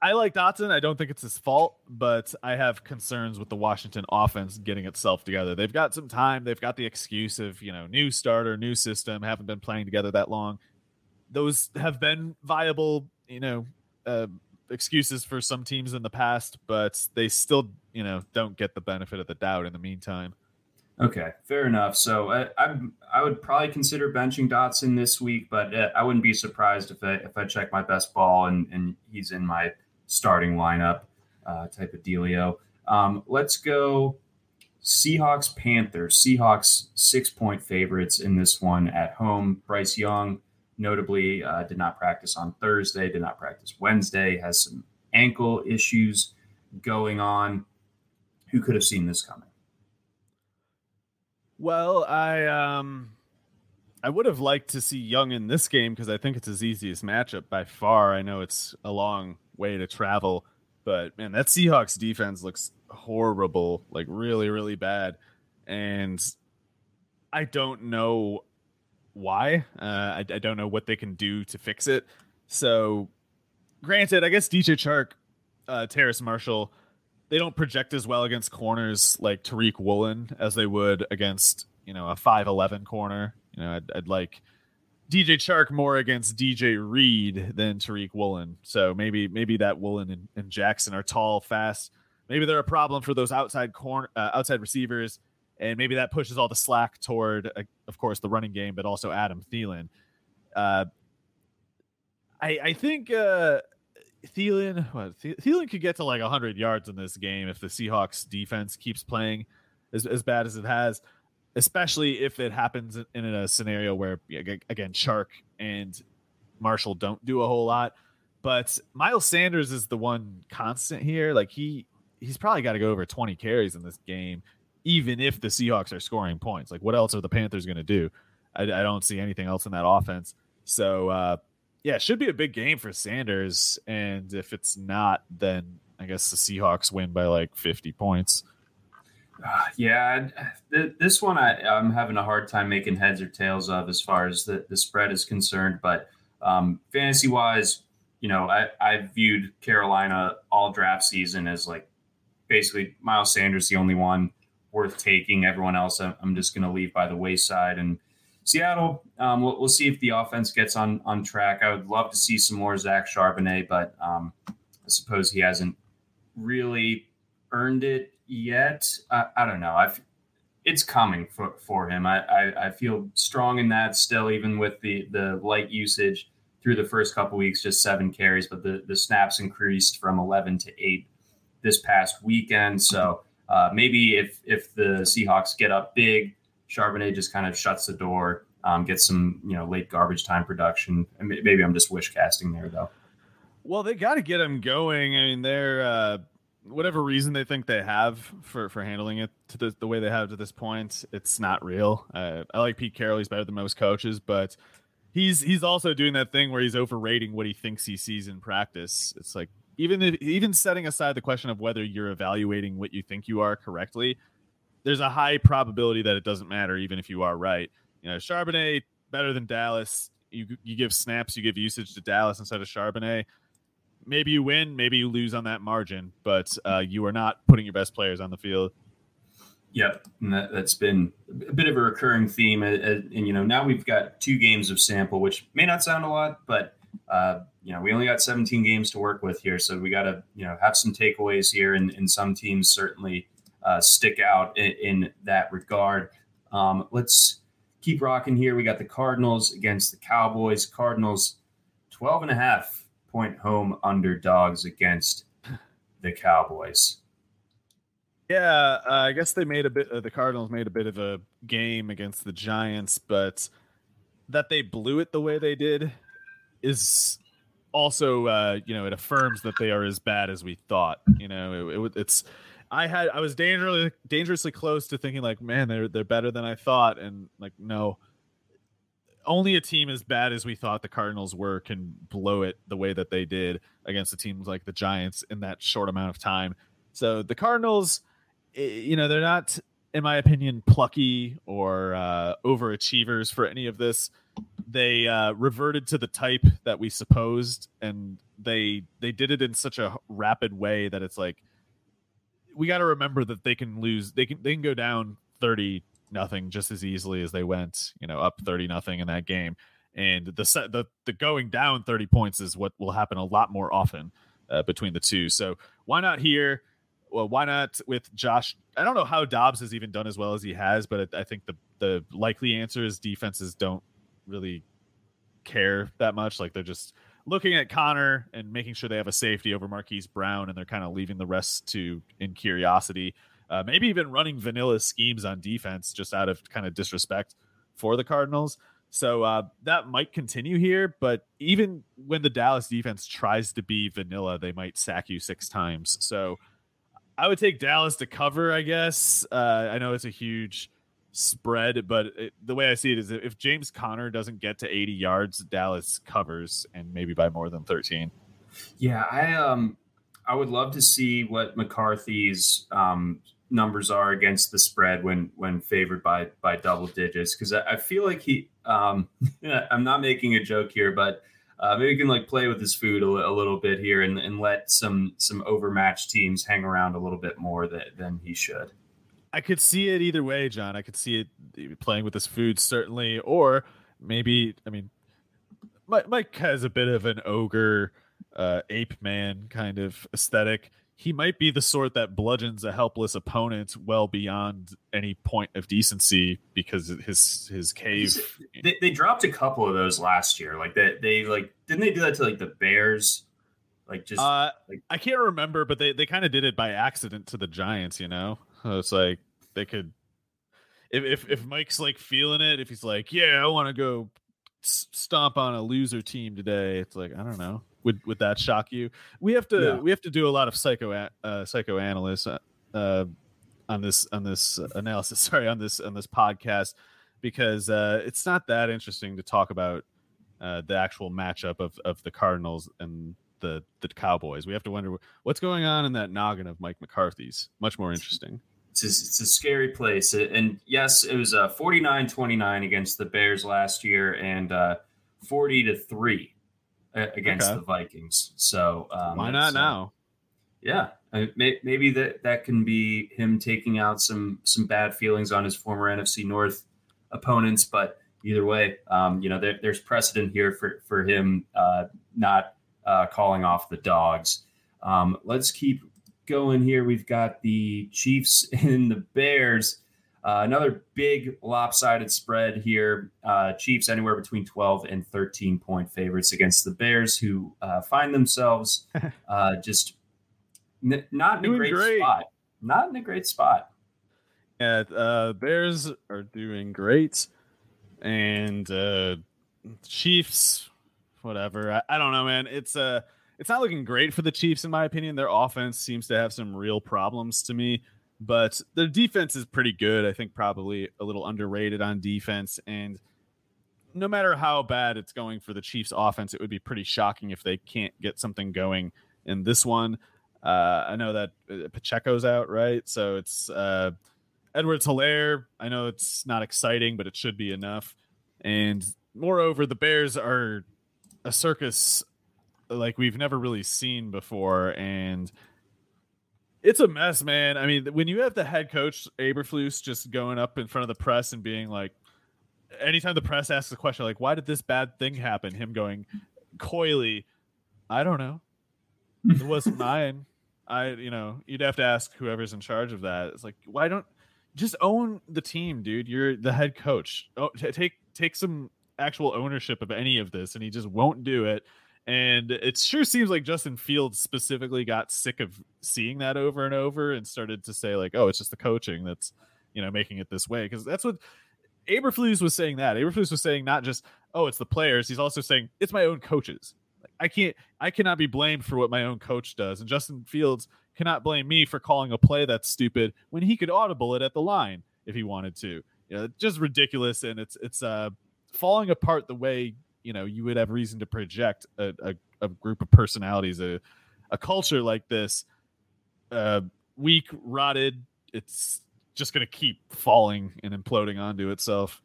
I like Dotson. I don't think it's his fault, but I have concerns with the Washington offense getting itself together. They've got some time. They've got the excuse of, you know, new starter, new system, haven't been playing together that long. Those have been viable, you know, uh, excuses for some teams in the past, but they still, you know, don't get the benefit of the doubt in the meantime. Okay, fair enough. So uh, I I would probably consider benching Dotson this week, but uh, I wouldn't be surprised if I if I check my best ball and and he's in my starting lineup uh, type of dealio. Um, let's go Seahawks Panthers. Seahawks six point favorites in this one at home. Bryce Young, notably, uh, did not practice on Thursday, did not practice Wednesday, has some ankle issues going on. Who could have seen this coming? Well, I um I would have liked to see Young in this game because I think it's his easiest matchup by far. I know it's a long way to travel. But man, that Seahawks defense looks horrible, like really, really bad. And I don't know why. Uh, I, I, don't know what they can do to fix it. So, granted, I guess DJ Chark, uh, Terrace Marshall, they don't project as well against corners like Tariq Woolen as they would against, you know, a 5'11 corner. You know, I'd, I'd like DJ Chark more against DJ Reed than Tariq Woolen. So maybe maybe that Woolen and, and, Jackson are tall, fast. Maybe they're a problem for those outside corner, uh, outside receivers, and maybe that pushes all the slack toward, uh, of course, the running game, but also Adam Thielen. Uh, I I think uh, Thielen, what, Thielen could get to like 100 yards in this game if the Seahawks defense keeps playing as, as bad as it has especially if it happens in a scenario where again Chark and Marshall don't do a whole lot. But Miles Sanders is the one constant here. Like he he's probably got to go over 20 carries in this game, even if the Seahawks are scoring points. Like what else are the Panthers going to do? I, I, don't see anything else in that offense. So uh, yeah, it should be a big game for Sanders. And if it's not, then I guess the Seahawks win by like 50 points. Uh, yeah, th- this one I, am having a hard time making heads or tails of as far as the, the spread is concerned. But um, fantasy wise, you know, I, I viewed Carolina all draft season as like basically Miles Sanders, the only one worth taking. Everyone else, I'm just going to leave by the wayside. And Seattle, um, we'll, we'll, see if the offense gets on on track. I would love to see some more Zach Charbonnet, but um, I suppose he hasn't really earned it yet. I, I don't know. I it's coming for, for him. I, I, I, feel strong in that still, even with the, the light usage through the first couple weeks, just seven carries, but the, the snaps increased from 11 to eight this past weekend. So uh, maybe if, if the Seahawks get up big, Charbonnet just kind of shuts the door, um, gets some, you know, late garbage time production. Maybe I'm just wish casting there though. Well, they got to get him going. I mean, they're, uh, whatever reason they think they have for for handling it to the, the way they have to this point, it's not real. Uh, I like Pete Carroll; he's better than most coaches, but he's he's also doing that thing where he's overrating what he thinks he sees in practice. It's like even if, even setting aside the question of whether you're evaluating what you think you are correctly, there's a high probability that it doesn't matter, even if you are right. You know, Charbonnet better than Dallas. You you give snaps, you give usage to Dallas instead of Charbonnet maybe you win, maybe you lose on that margin, but uh, you are not putting your best players on the field. Yep, and that, has been a bit of a recurring theme. And, and, you know, now we've got two games of sample, which may not sound a lot, but uh, you know, we only got 17 games to work with here, so we got to you know have some takeaways here, and, and some teams certainly uh, stick out in, in that regard. Um, let's keep rocking here. We got the Cardinals against the Cowboys. Cardinals 12 and a half point home underdogs against the Cowboys. Yeah, uh, I guess they made a bit. Uh, the Cardinals made a bit of a game against the Giants, but that they blew it the way they did is also, uh, you know, it affirms that they are as bad as we thought. You know, it, it, it's. I had I was dangerously dangerously close to thinking like, man, they're they're better than I thought, and like, no, only a team as bad as we thought the Cardinals were can blow it the way that they did against the teams like the Giants in that short amount of time. So the Cardinals you know, they're not, in my opinion, plucky or uh, overachievers for any of this. They uh, reverted to the type that we supposed, and they they did it in such a rapid way that it's like we got to remember that they can lose. They can they can go down thirty nothing just as easily as they went, you know, up thirty nothing in that game. And the set the the going down thirty points is what will happen a lot more often uh, between the two. So why not here? well, why not with Josh? I don't know how Dobbs has even done as well as he has, but I think the the likely answer is defenses don't really care that much. Like they're just looking at Conner and making sure they have a safety over Marquise Brown, and they're kind of leaving the rest to in curiosity. Uh, maybe even running vanilla schemes on defense just out of kind of disrespect for the Cardinals. So uh, that might continue here, but even when the Dallas defense tries to be vanilla, they might sack you six times. So I would take Dallas to cover, I guess. Uh, I know it's a huge spread, but it, the way I see it is if James Conner doesn't get to 80 yards, Dallas covers and maybe by more than 13. Yeah, I um I would love to see what McCarthy's um, numbers are against the spread when when favored by by double digits because I, I, feel like he um I'm not making a joke here, but uh, maybe he can like play with his food a, a little bit here and, and, let some some overmatched teams hang around a little bit more that, than he should. I could see it either way, John. I could see it playing with his food certainly, or maybe I mean, Mike has a bit of an ogre, uh, ape man kind of aesthetic he might be the sort that bludgeons a helpless opponent well beyond any point of decency because his his cave. They, they dropped a couple of those last year. Like that, they, they like didn't they do that to like the Bears? Like just uh, like I can't remember, but they they kind of did it by accident to the Giants. You know, so it's like they could. If, if if Mike's like feeling it, if he's like, yeah, I want to go stomp on a loser team today, it's like I don't know would would that shock you? We have to we have to do a lot of psycho uh, psychoanalysis uh, uh, on this on this analysis. Sorry, on this on this podcast because uh, it's not that interesting to talk about uh, the actual matchup of of the Cardinals and the the Cowboys. We have to wonder what's going on in that noggin of Mike McCarthy's. Much more interesting. It's a, it's a scary place. And yes, it was a uh, 49-29 against the Bears last year and uh, 40 to 3 against okay. the Vikings. So um, why not now? Yeah, maybe that that can be him taking out some some bad feelings on his former NFC North opponents. But either way, um, you know, there, there's precedent here for for him uh, not uh, calling off the dogs. Um, let's keep going here. We've got the Chiefs and the Bears. Uh, another big lopsided spread here. Uh, Chiefs anywhere between 12 and 13 point favorites against the Bears, who uh, find themselves uh, just n- not in doing a great, great, spot. Not in a great spot. Yeah, uh, Bears are doing great, and uh, Chiefs, whatever. I, I, don't know, man. It's uh, it's not looking great for the Chiefs, in my opinion. Their offense seems to have some real problems to me but their defense is pretty good. I think probably a little underrated on defense. And no matter how bad it's going for the Chiefs offense, it would be pretty shocking if they can't get something going in this one. Uh, I know that uh, Pacheco's out, right? So it's uh, Edwards Hilaire. I know it's not exciting, but it should be enough. And moreover, the Bears are a circus like we've never really seen before. And it's a mess, man. I mean, when you have the head coach Eberflus just going up in front of the press and being like, anytime the press asks a question like, "Why did this bad thing happen?" Him going coyly, "I don't know. It wasn't mine." I, you know, you'd have to ask whoever's in charge of that. It's like, why don't just own the team, dude. You're the head coach. Oh, t- take take some actual ownership of any of this, and he just won't do it. And it sure seems like Justin Fields specifically got sick of seeing that over and over and started to say like, "Oh, it's just the coaching that's you know making it this way." Because that's what Eberflus was saying. That Eberflus was saying not just, "Oh, it's the players." He's also saying it's my own coaches. Like, I can't, I cannot be blamed for what my own coach does. And Justin Fields cannot blame me for calling a play that's stupid when he could audible it at the line if he wanted to. You know, just ridiculous, and it's it's uh falling apart the way you know you would have reason to project a, a, a group of personalities, a a culture like this, uh, weak, rotted. It's just going to keep falling and imploding onto itself.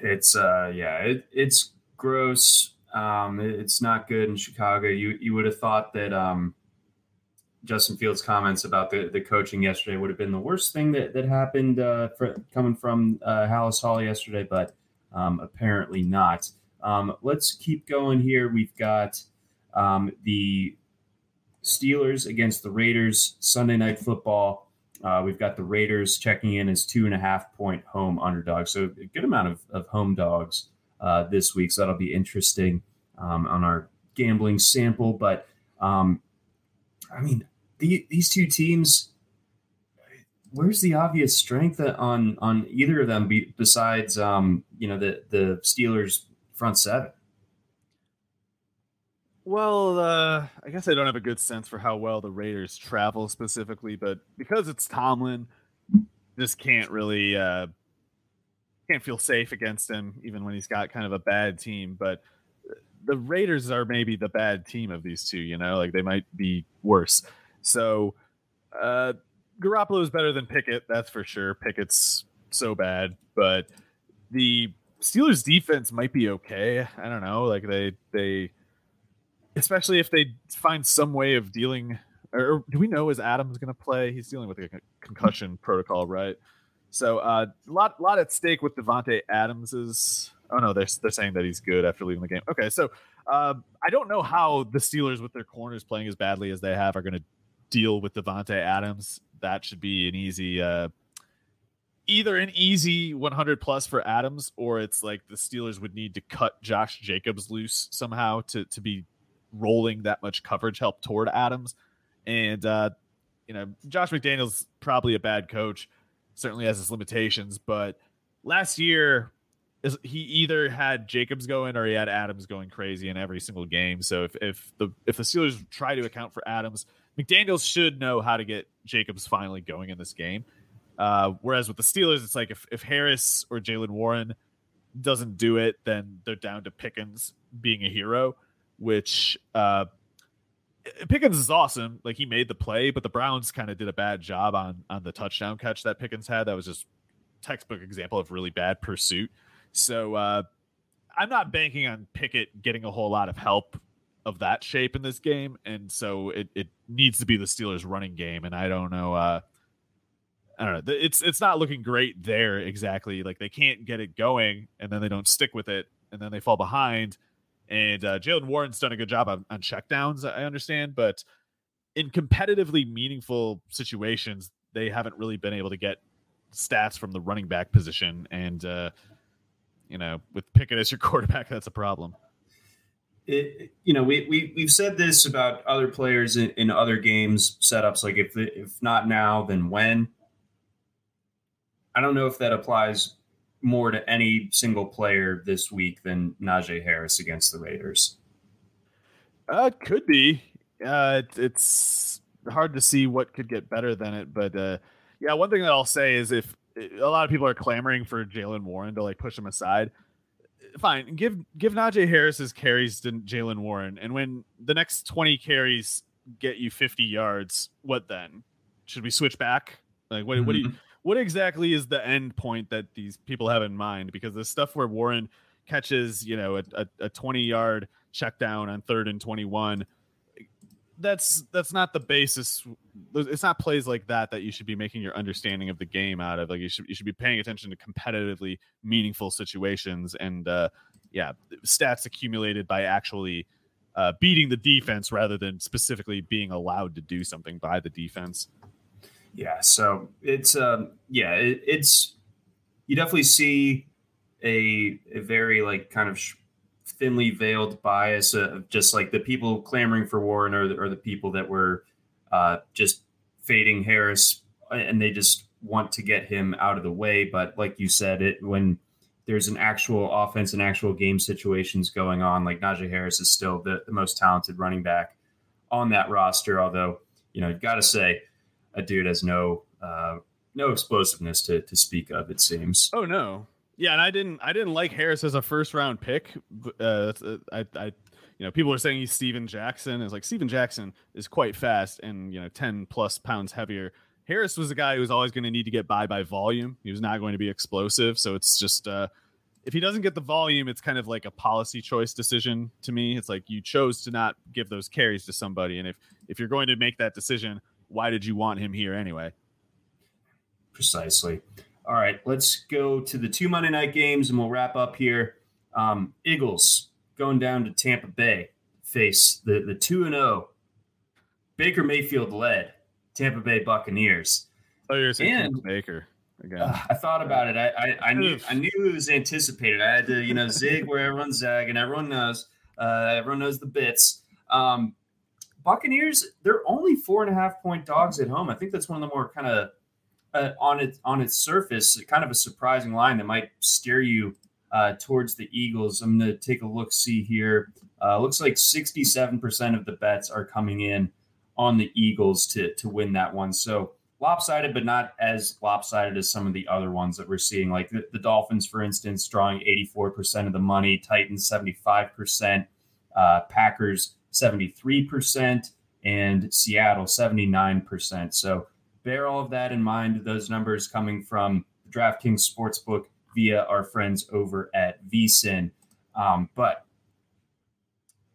It's uh yeah, it, it's gross. Um, it, it's not good in Chicago. You you would have thought that um Justin Fields' comments about the, the coaching yesterday would have been the worst thing that, that happened uh, for, coming from uh, Halas Hall yesterday, but um, apparently not. Um, let's keep going here. We've got um, the Steelers against the Raiders Sunday night football. Uh, we've got the Raiders checking in as two and a half point home underdogs. So a good amount of, of home dogs uh, this week. So that'll be interesting um, on our gambling sample. But um, I mean, the, these two teams. Where's the obvious strength on on either of them be, besides um, you know the the Steelers front seven? Well, uh, I guess I don't have a good sense for how well the Raiders travel specifically, but because it's Tomlin, just can't really uh, can't feel safe against him, even when he's got kind of a bad team. But the Raiders are maybe the bad team of these two. You know, like they might be worse. So, uh, Garoppolo is better than Pickett, that's for sure. Pickett's so bad, but the Steelers defense might be okay. I don't know. Like they they especially if they find some way of dealing or do we know is Adams going to play? He's dealing with a concussion protocol, right? So uh, a lot lot at stake with Davante Adams is oh no, they're they're saying that he's good after leaving the game. Okay, so uh, I don't know how the Steelers with their corners playing as badly as they have are going to deal with Davante Adams. That should be an easy uh, either an easy 100 plus for Adams or it's like the Steelers would need to cut Josh Jacobs loose somehow to to be rolling that much coverage help toward Adams. And uh, you know, Josh McDaniels probably a bad coach, certainly has his limitations, but last year is he either had Jacobs going or he had Adams going crazy in every single game. So if if the if the Steelers try to account for Adams, McDaniels should know how to get Jacobs finally going in this game. Uh, whereas with the Steelers, it's like if, if Harris or Jaylen Warren doesn't do it, then they're down to Pickens being a hero, which uh, Pickens is awesome. Like he made the play, but the Browns kind of did a bad job on on the touchdown catch that Pickens had. That was just textbook example of really bad pursuit. So uh, I'm not banking on Pickett getting a whole lot of help of that shape in this game, and so it, it needs to be the Steelers' running game. And I don't know. Uh, I don't know. It's it's not looking great there exactly. Like they can't get it going, and then they don't stick with it, and then they fall behind. And uh, Jaylen Warren's done a good job on, on checkdowns, I understand, but in competitively meaningful situations, they haven't really been able to get stats from the running back position. And uh, you know, with Pickett as your quarterback, that's a problem. It, you know, we, we we've said this about other players in, in other games setups. Like if if not now, then when? I don't know if that applies more to any single player this week than Najee Harris against the Raiders. Uh, it could be. Uh, it, it's hard to see what could get better than it, but uh, yeah, one thing that I'll say is if a lot of people are clamoring for Jaylen Warren to like push him aside, fine, give give Najee Harris his carries to Jaylen Warren, and when the next twenty carries get you fifty yards, what then? Should we switch back? Like, what, mm-hmm. what do you? What exactly is the end point that these people have in mind? Because the stuff where Warren catches, you know, a, a, a 20 yard check down on third and 21, that's that's not the basis. It's not plays like that that you should be making your understanding of the game out of. Like you should you should be paying attention to competitively meaningful situations and uh, yeah, stats accumulated by actually uh, beating the defense rather than specifically being allowed to do something by the defense. Yeah, so it's um yeah, it, it's you definitely see a a very like kind of sh- thinly veiled bias of just like the people clamoring for Warren or the, or the people that were uh, just fading Harris and they just want to get him out of the way. But like you said, it when there's an actual offense and actual game situations going on, like Najee Harris is still the, the most talented running back on that roster. Although, you know, you got to say, a dude has no uh, no explosiveness to to speak of. It seems. Oh no, yeah, and I didn't I didn't like Harris as a first round pick. Uh, I I you know people are saying he's Steven Jackson. Is like Steven Jackson is quite fast and you know ten plus pounds heavier. Harris was a guy who was always going to need to get by by volume. He was not going to be explosive. So it's just uh, if he doesn't get the volume, it's kind of like a policy choice decision to me. It's like you chose to not give those carries to somebody, and if if you're going to make that decision, why did you want him here anyway? Precisely. All right, let's go to the two Monday night games and we'll wrap up here. Um, Eagles going down to Tampa Bay, face the the two and zero. Oh. Baker Mayfield led Tampa Bay Buccaneers. Oh, you're saying Baker again. Uh, I thought about it. I, I, I knew I knew it was anticipated. I had to you know zig where everyone zag, and everyone knows. Uh, everyone knows the bits. Um, Buccaneers, they're only four and a half point dogs at home. I think that's one of the more kind of uh, on its on its surface, kind of a surprising line that might steer you uh, towards the Eagles. I'm going to take a look see here. Uh, looks like 67% of the bets are coming in on the Eagles to to win that one. So lopsided, but not as lopsided as some of the other ones that we're seeing. Like the, the Dolphins, for instance, drawing 84% of the money. Titans 75%. Uh, Packers 73%, and Seattle 79%. So bear all of that in mind. Those numbers coming from the DraftKings Sportsbook via our friends over at VSIN. Um, but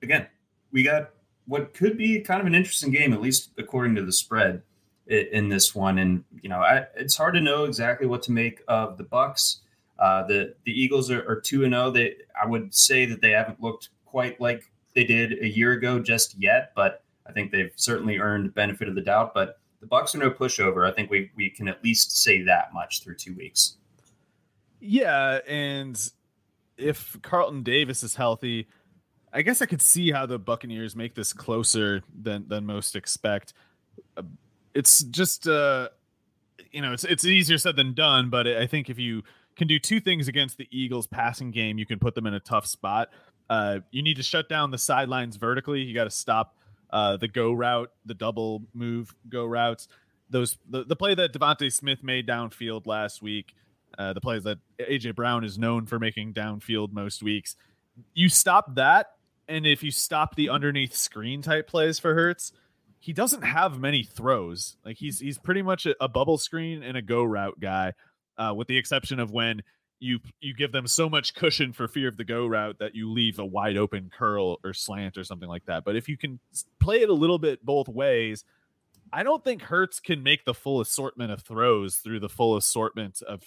again, we got what could be kind of an interesting game, at least according to the spread in this one. And you know, I, it's hard to know exactly what to make of the Bucks. Uh, the the Eagles are two and zero. Oh. They I would say that they haven't looked quite like they did a year ago just yet, but I think they've certainly earned benefit of the doubt. But the Bucks are no pushover. I think we we can at least say that much through two weeks. Yeah, and if Carlton Davis is healthy, I guess I could see how the Buccaneers make this closer than than most expect. It's just uh you know, it's it's easier said than done, but I think if you can do two things against the Eagles passing game, you can put them in a tough spot. Uh, you need to shut down the sidelines vertically. You got to stop uh, the go route, the double move go routes. Those the, the play that DeVonta Smith made downfield last week, uh, the plays that AJ Brown is known for making downfield most weeks. You stop that, and if you stop the underneath screen type plays for Hurts, he doesn't have many throws. Like he's he's pretty much a, a bubble screen and a go route guy, uh, with the exception of when you you give them so much cushion for fear of the go route that you leave a wide open curl or slant or something like that. But if you can play it a little bit both ways, I don't think Hurts can make the full assortment of throws through the full assortment of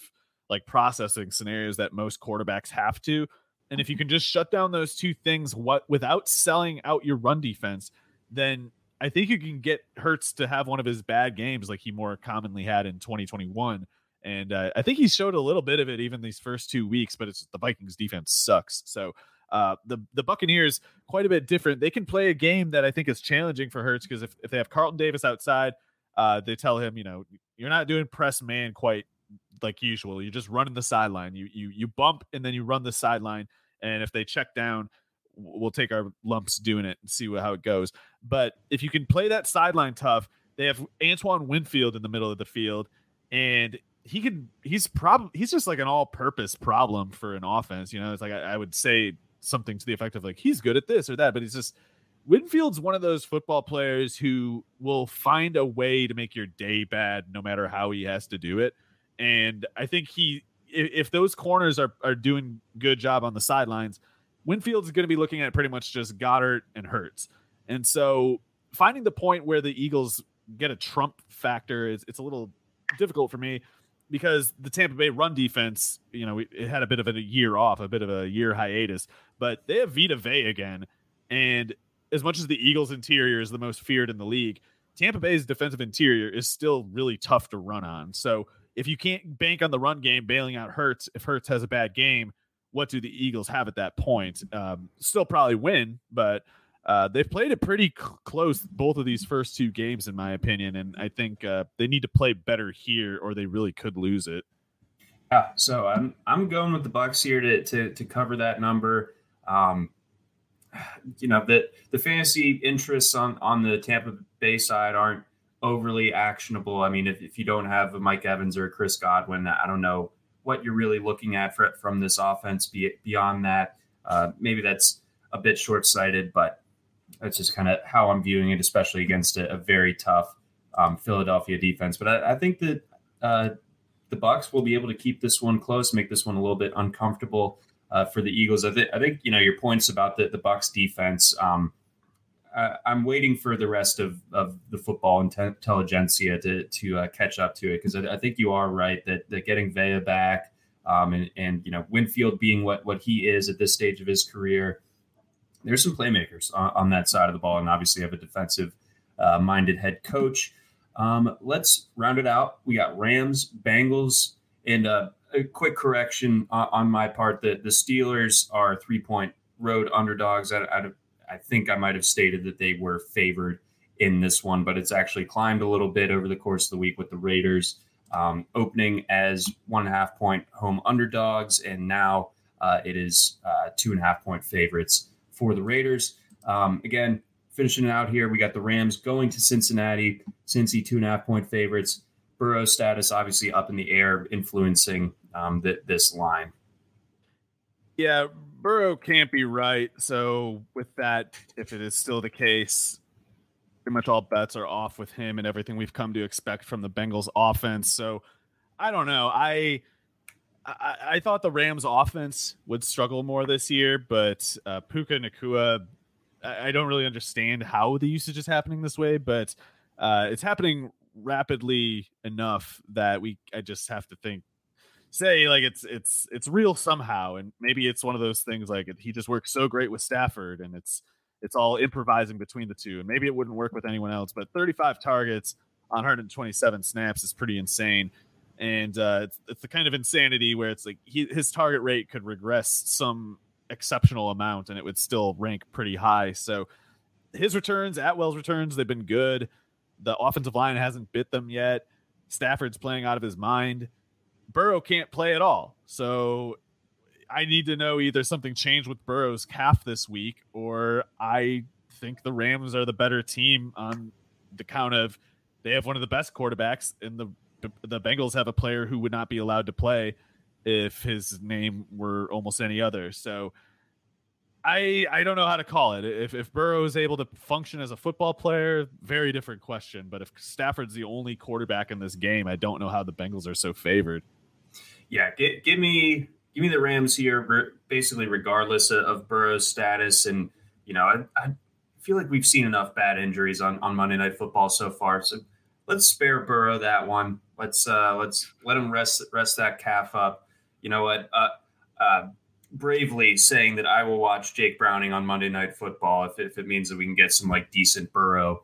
like processing scenarios that most quarterbacks have to. And if you mm-hmm. can just shut down those two things what without selling out your run defense, then I think you can get Hurts to have one of his bad games like he more commonly had in 2021 and uh, I think he showed a little bit of it even these first two weeks. But it's the Vikings defense sucks. So uh, the the Buccaneers quite a bit different. They can play a game that I think is challenging for Hurts because if, if they have Carlton Davis outside, uh, they tell him, you know, you're not doing press man quite like usual. You're just running the sideline. You you you bump and then you run the sideline. And if they check down, we'll take our lumps doing it and see how it goes. But if you can play that sideline tough, they have Antoine Winfield in the middle of the field, and he could he's probably he's just like an all-purpose problem for an offense you know? It's like I, I, would say something to the effect of like he's good at this or that but he's just winfield's one of those football players who will find a way to make your day bad no matter how he has to do it. And i think he if, if those corners are, are doing good job on the sidelines winfield's going to be looking at pretty much just goedert and hurts and so finding the point where the eagles get a trump factor is it's a little difficult for me because the Tampa Bay run defense, you know, it had a bit of a year off, a bit of a year hiatus, but they have Vita Vea again. And as much as the Eagles interior is the most feared in the league, Tampa Bay's defensive interior is still really tough to run on. So if you can't bank on the run game, bailing out Hurts, if Hurts has a bad game, what do the Eagles have at that point? Um, still probably win, but uh, they've played it pretty c- close both of these first two games, in my opinion, and I think uh, they need to play better here, or they really could lose it. Yeah, so I'm I'm going with the Bucks here to to, to cover that number. Um, you know the the fantasy interests on on the Tampa Bay side aren't overly actionable. I mean, if, if you don't have a Mike Evans or a Chris Godwin, I don't know what you're really looking at for, from this offense. Be, beyond that, uh, maybe that's a bit short sighted, but that's just kind of how I'm viewing it, especially against a, a very tough um, Philadelphia defense. But I, I think that uh, the Bucks will be able to keep this one close, make this one a little bit uncomfortable uh, for the Eagles. I, th- I, think you know your points about the the Bucks defense. Um, I, am waiting for the rest of, of the football intelligentsia to to uh, catch up to it because I, I, think you are right that that getting Vea back um, and and you know Winfield being what what he is at this stage of his career, there's some playmakers on, on that side of the ball, and obviously have a defensive uh, minded head coach. Um, let's round it out. We got Rams, Bengals, and uh, a quick correction on, on, my part that the Steelers are three point road underdogs. I, I, I think I might have stated that they were favored in this one, but it's actually climbed a little bit over the course of the week with the Raiders um, opening as one and a half point home underdogs, and now uh, it is uh, two and a half point favorites for the Raiders. Um, again, finishing it out here, we got the Rams going to Cincinnati. Cincy two and a half point favorites. Burrow status obviously up in the air, influencing um, th- this line. Yeah, Burrow can't be right. So with that, if it is still the case, pretty much all bets are off with him and everything we've come to expect from the Bengals offense. So I don't know. I I, I thought the Rams offense would struggle more this year, but uh, Puka Nacua, I, I don't really understand how the usage is happening this way, but uh, it's happening rapidly enough that we I just have to think say like it's it's it's real somehow and maybe it's one of those things like he just works so great with Stafford and it's it's all improvising between the two and maybe it wouldn't work with anyone else but 35 targets on 127 snaps is pretty insane and uh, it's, it's the kind of insanity where it's like he, his target rate could regress some exceptional amount and it would still rank pretty high. So his returns Atwell's returns they've been good. The offensive line hasn't bit them yet. Stafford's playing out of his mind. Burrow can't play at all. So I need to know either something changed with Burrow's calf this week, or I think the Rams are the better team on the count of they have one of the best quarterbacks, in the the Bengals have a player who would not be allowed to play if his name were almost any other. So I I don't know how to call it. If if Burrow is able to function as a football player, very different question. But if Stafford's the only quarterback in this game, I don't know how the Bengals are so favored yeah, give, give me give me the Rams here, basically regardless of, of Burrow's status. And you know, I, I, feel like we've seen enough bad injuries on, on Monday Night Football so far. So let's spare Burrow that one. Let's uh, let's let him rest rest that calf up. You know what? Uh, uh, bravely saying that I will watch Jake Browning on Monday Night Football if, if it means that we can get some like decent Burrow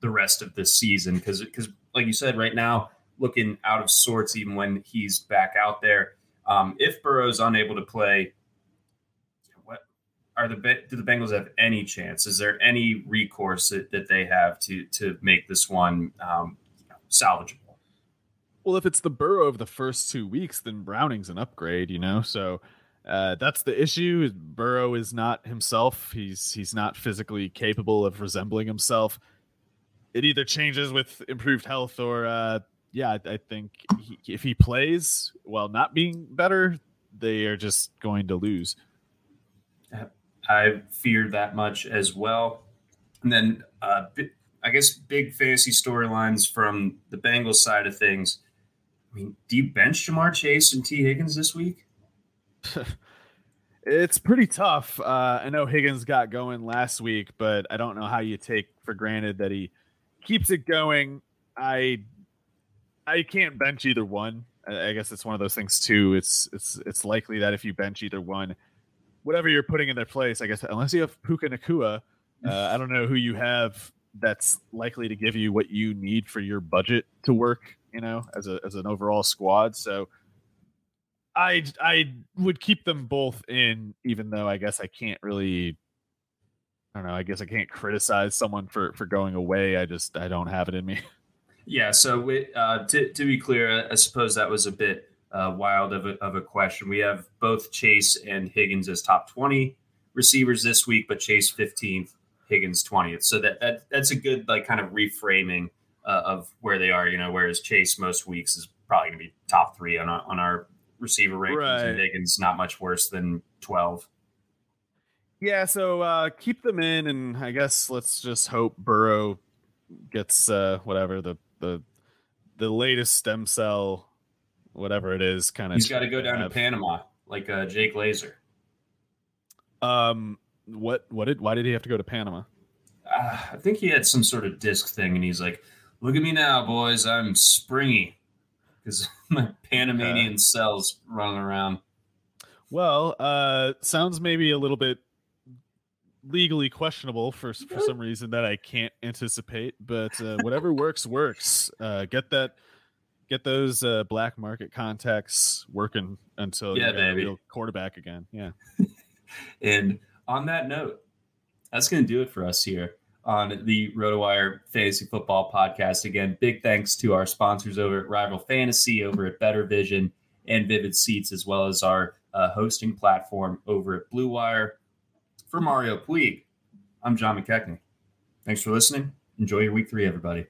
the rest of this season. Because because like you said, right now looking out of sorts even when he's back out there. Um, if Burrow's unable to play, what are the do the Bengals have any chance? Is there any recourse that, that they have to to make this one um, salvageable? Well, if it's the Burrow of the first two weeks, then Browning's an upgrade, you know. So uh, that's the issue. Burrow is not himself. He's he's not physically capable of resembling himself. It either changes with improved health or uh, yeah, I, think he, if he plays while not being better, they are just going to lose. I feared that much as well. And then uh, I guess big fantasy storylines from the Bengals side of things. I mean, do you bench Ja'Marr Chase and Tee Higgins this week? it's pretty tough. Uh, I know Higgins got going last week, but I don't know how you take for granted that he keeps it going. I I can't bench either one. I guess it's one of those things too. It's it's it's likely that if you bench either one, whatever you're putting in their place, I guess unless you have Puka Nacua, uh, I don't know who you have that's likely to give you what you need for your budget to work, you know, as a as an overall squad. So I I would keep them both in, even though I guess I can't really. I don't know. I guess I can't criticize someone for for going away. I just I don't have it in me. Yeah. So we, uh, to to be clear, I suppose that was a bit uh, wild of a, of a question. We have both Chase and Higgins as top twenty receivers this week, but Chase fifteenth, Higgins twentieth. So that, that that's a good like kind of reframing uh, of where they are. You know, whereas Chase most weeks is probably going to be top three on our, on our receiver rankings, right. and Higgins not much worse than twelve. Yeah, so uh, keep them in, and I guess let's just hope Burrow gets uh, whatever the the the latest stem cell, whatever it is, kind of. He's got to go down have. to Panama like uh, Jake Laser. Um, what what did why did he have to go to Panama? Uh, I think he had some sort of disc thing, and he's like, "Look at me now, boys. I'm springy." Because my Panamanian uh, cells running around. Well, uh, sounds maybe a little bit legally questionable for for some reason that I can't anticipate. But uh, whatever works, works. Uh, get that, get those uh, black market contacts working until yeah, you got a real quarterback again. Yeah. and on that note, that's going to do it for us here on the RotoWire Fantasy Football Podcast. Again, big thanks to our sponsors over at Rival Fantasy, over at BettorVision and Vivid Seats, as well as our uh, hosting platform over at Blue Wire. For Mario Puig, I'm John McKechnie. Thanks for listening. Enjoy your week three, everybody.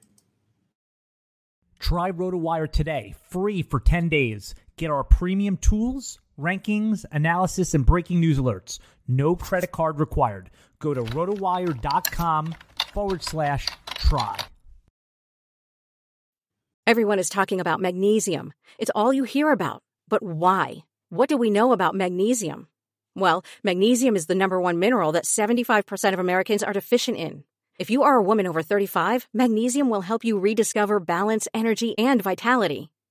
Try RotoWire today, free for 10 days. Get our premium tools, rankings, analysis, and breaking news alerts. No credit card required. Go to rotowire.com forward slash try. Everyone is talking about magnesium. It's all you hear about. But why? What do we know about magnesium? Well, magnesium is the number one mineral that 75% of Americans are deficient in. If you are a woman over 35, magnesium will help you rediscover balance, energy, and vitality.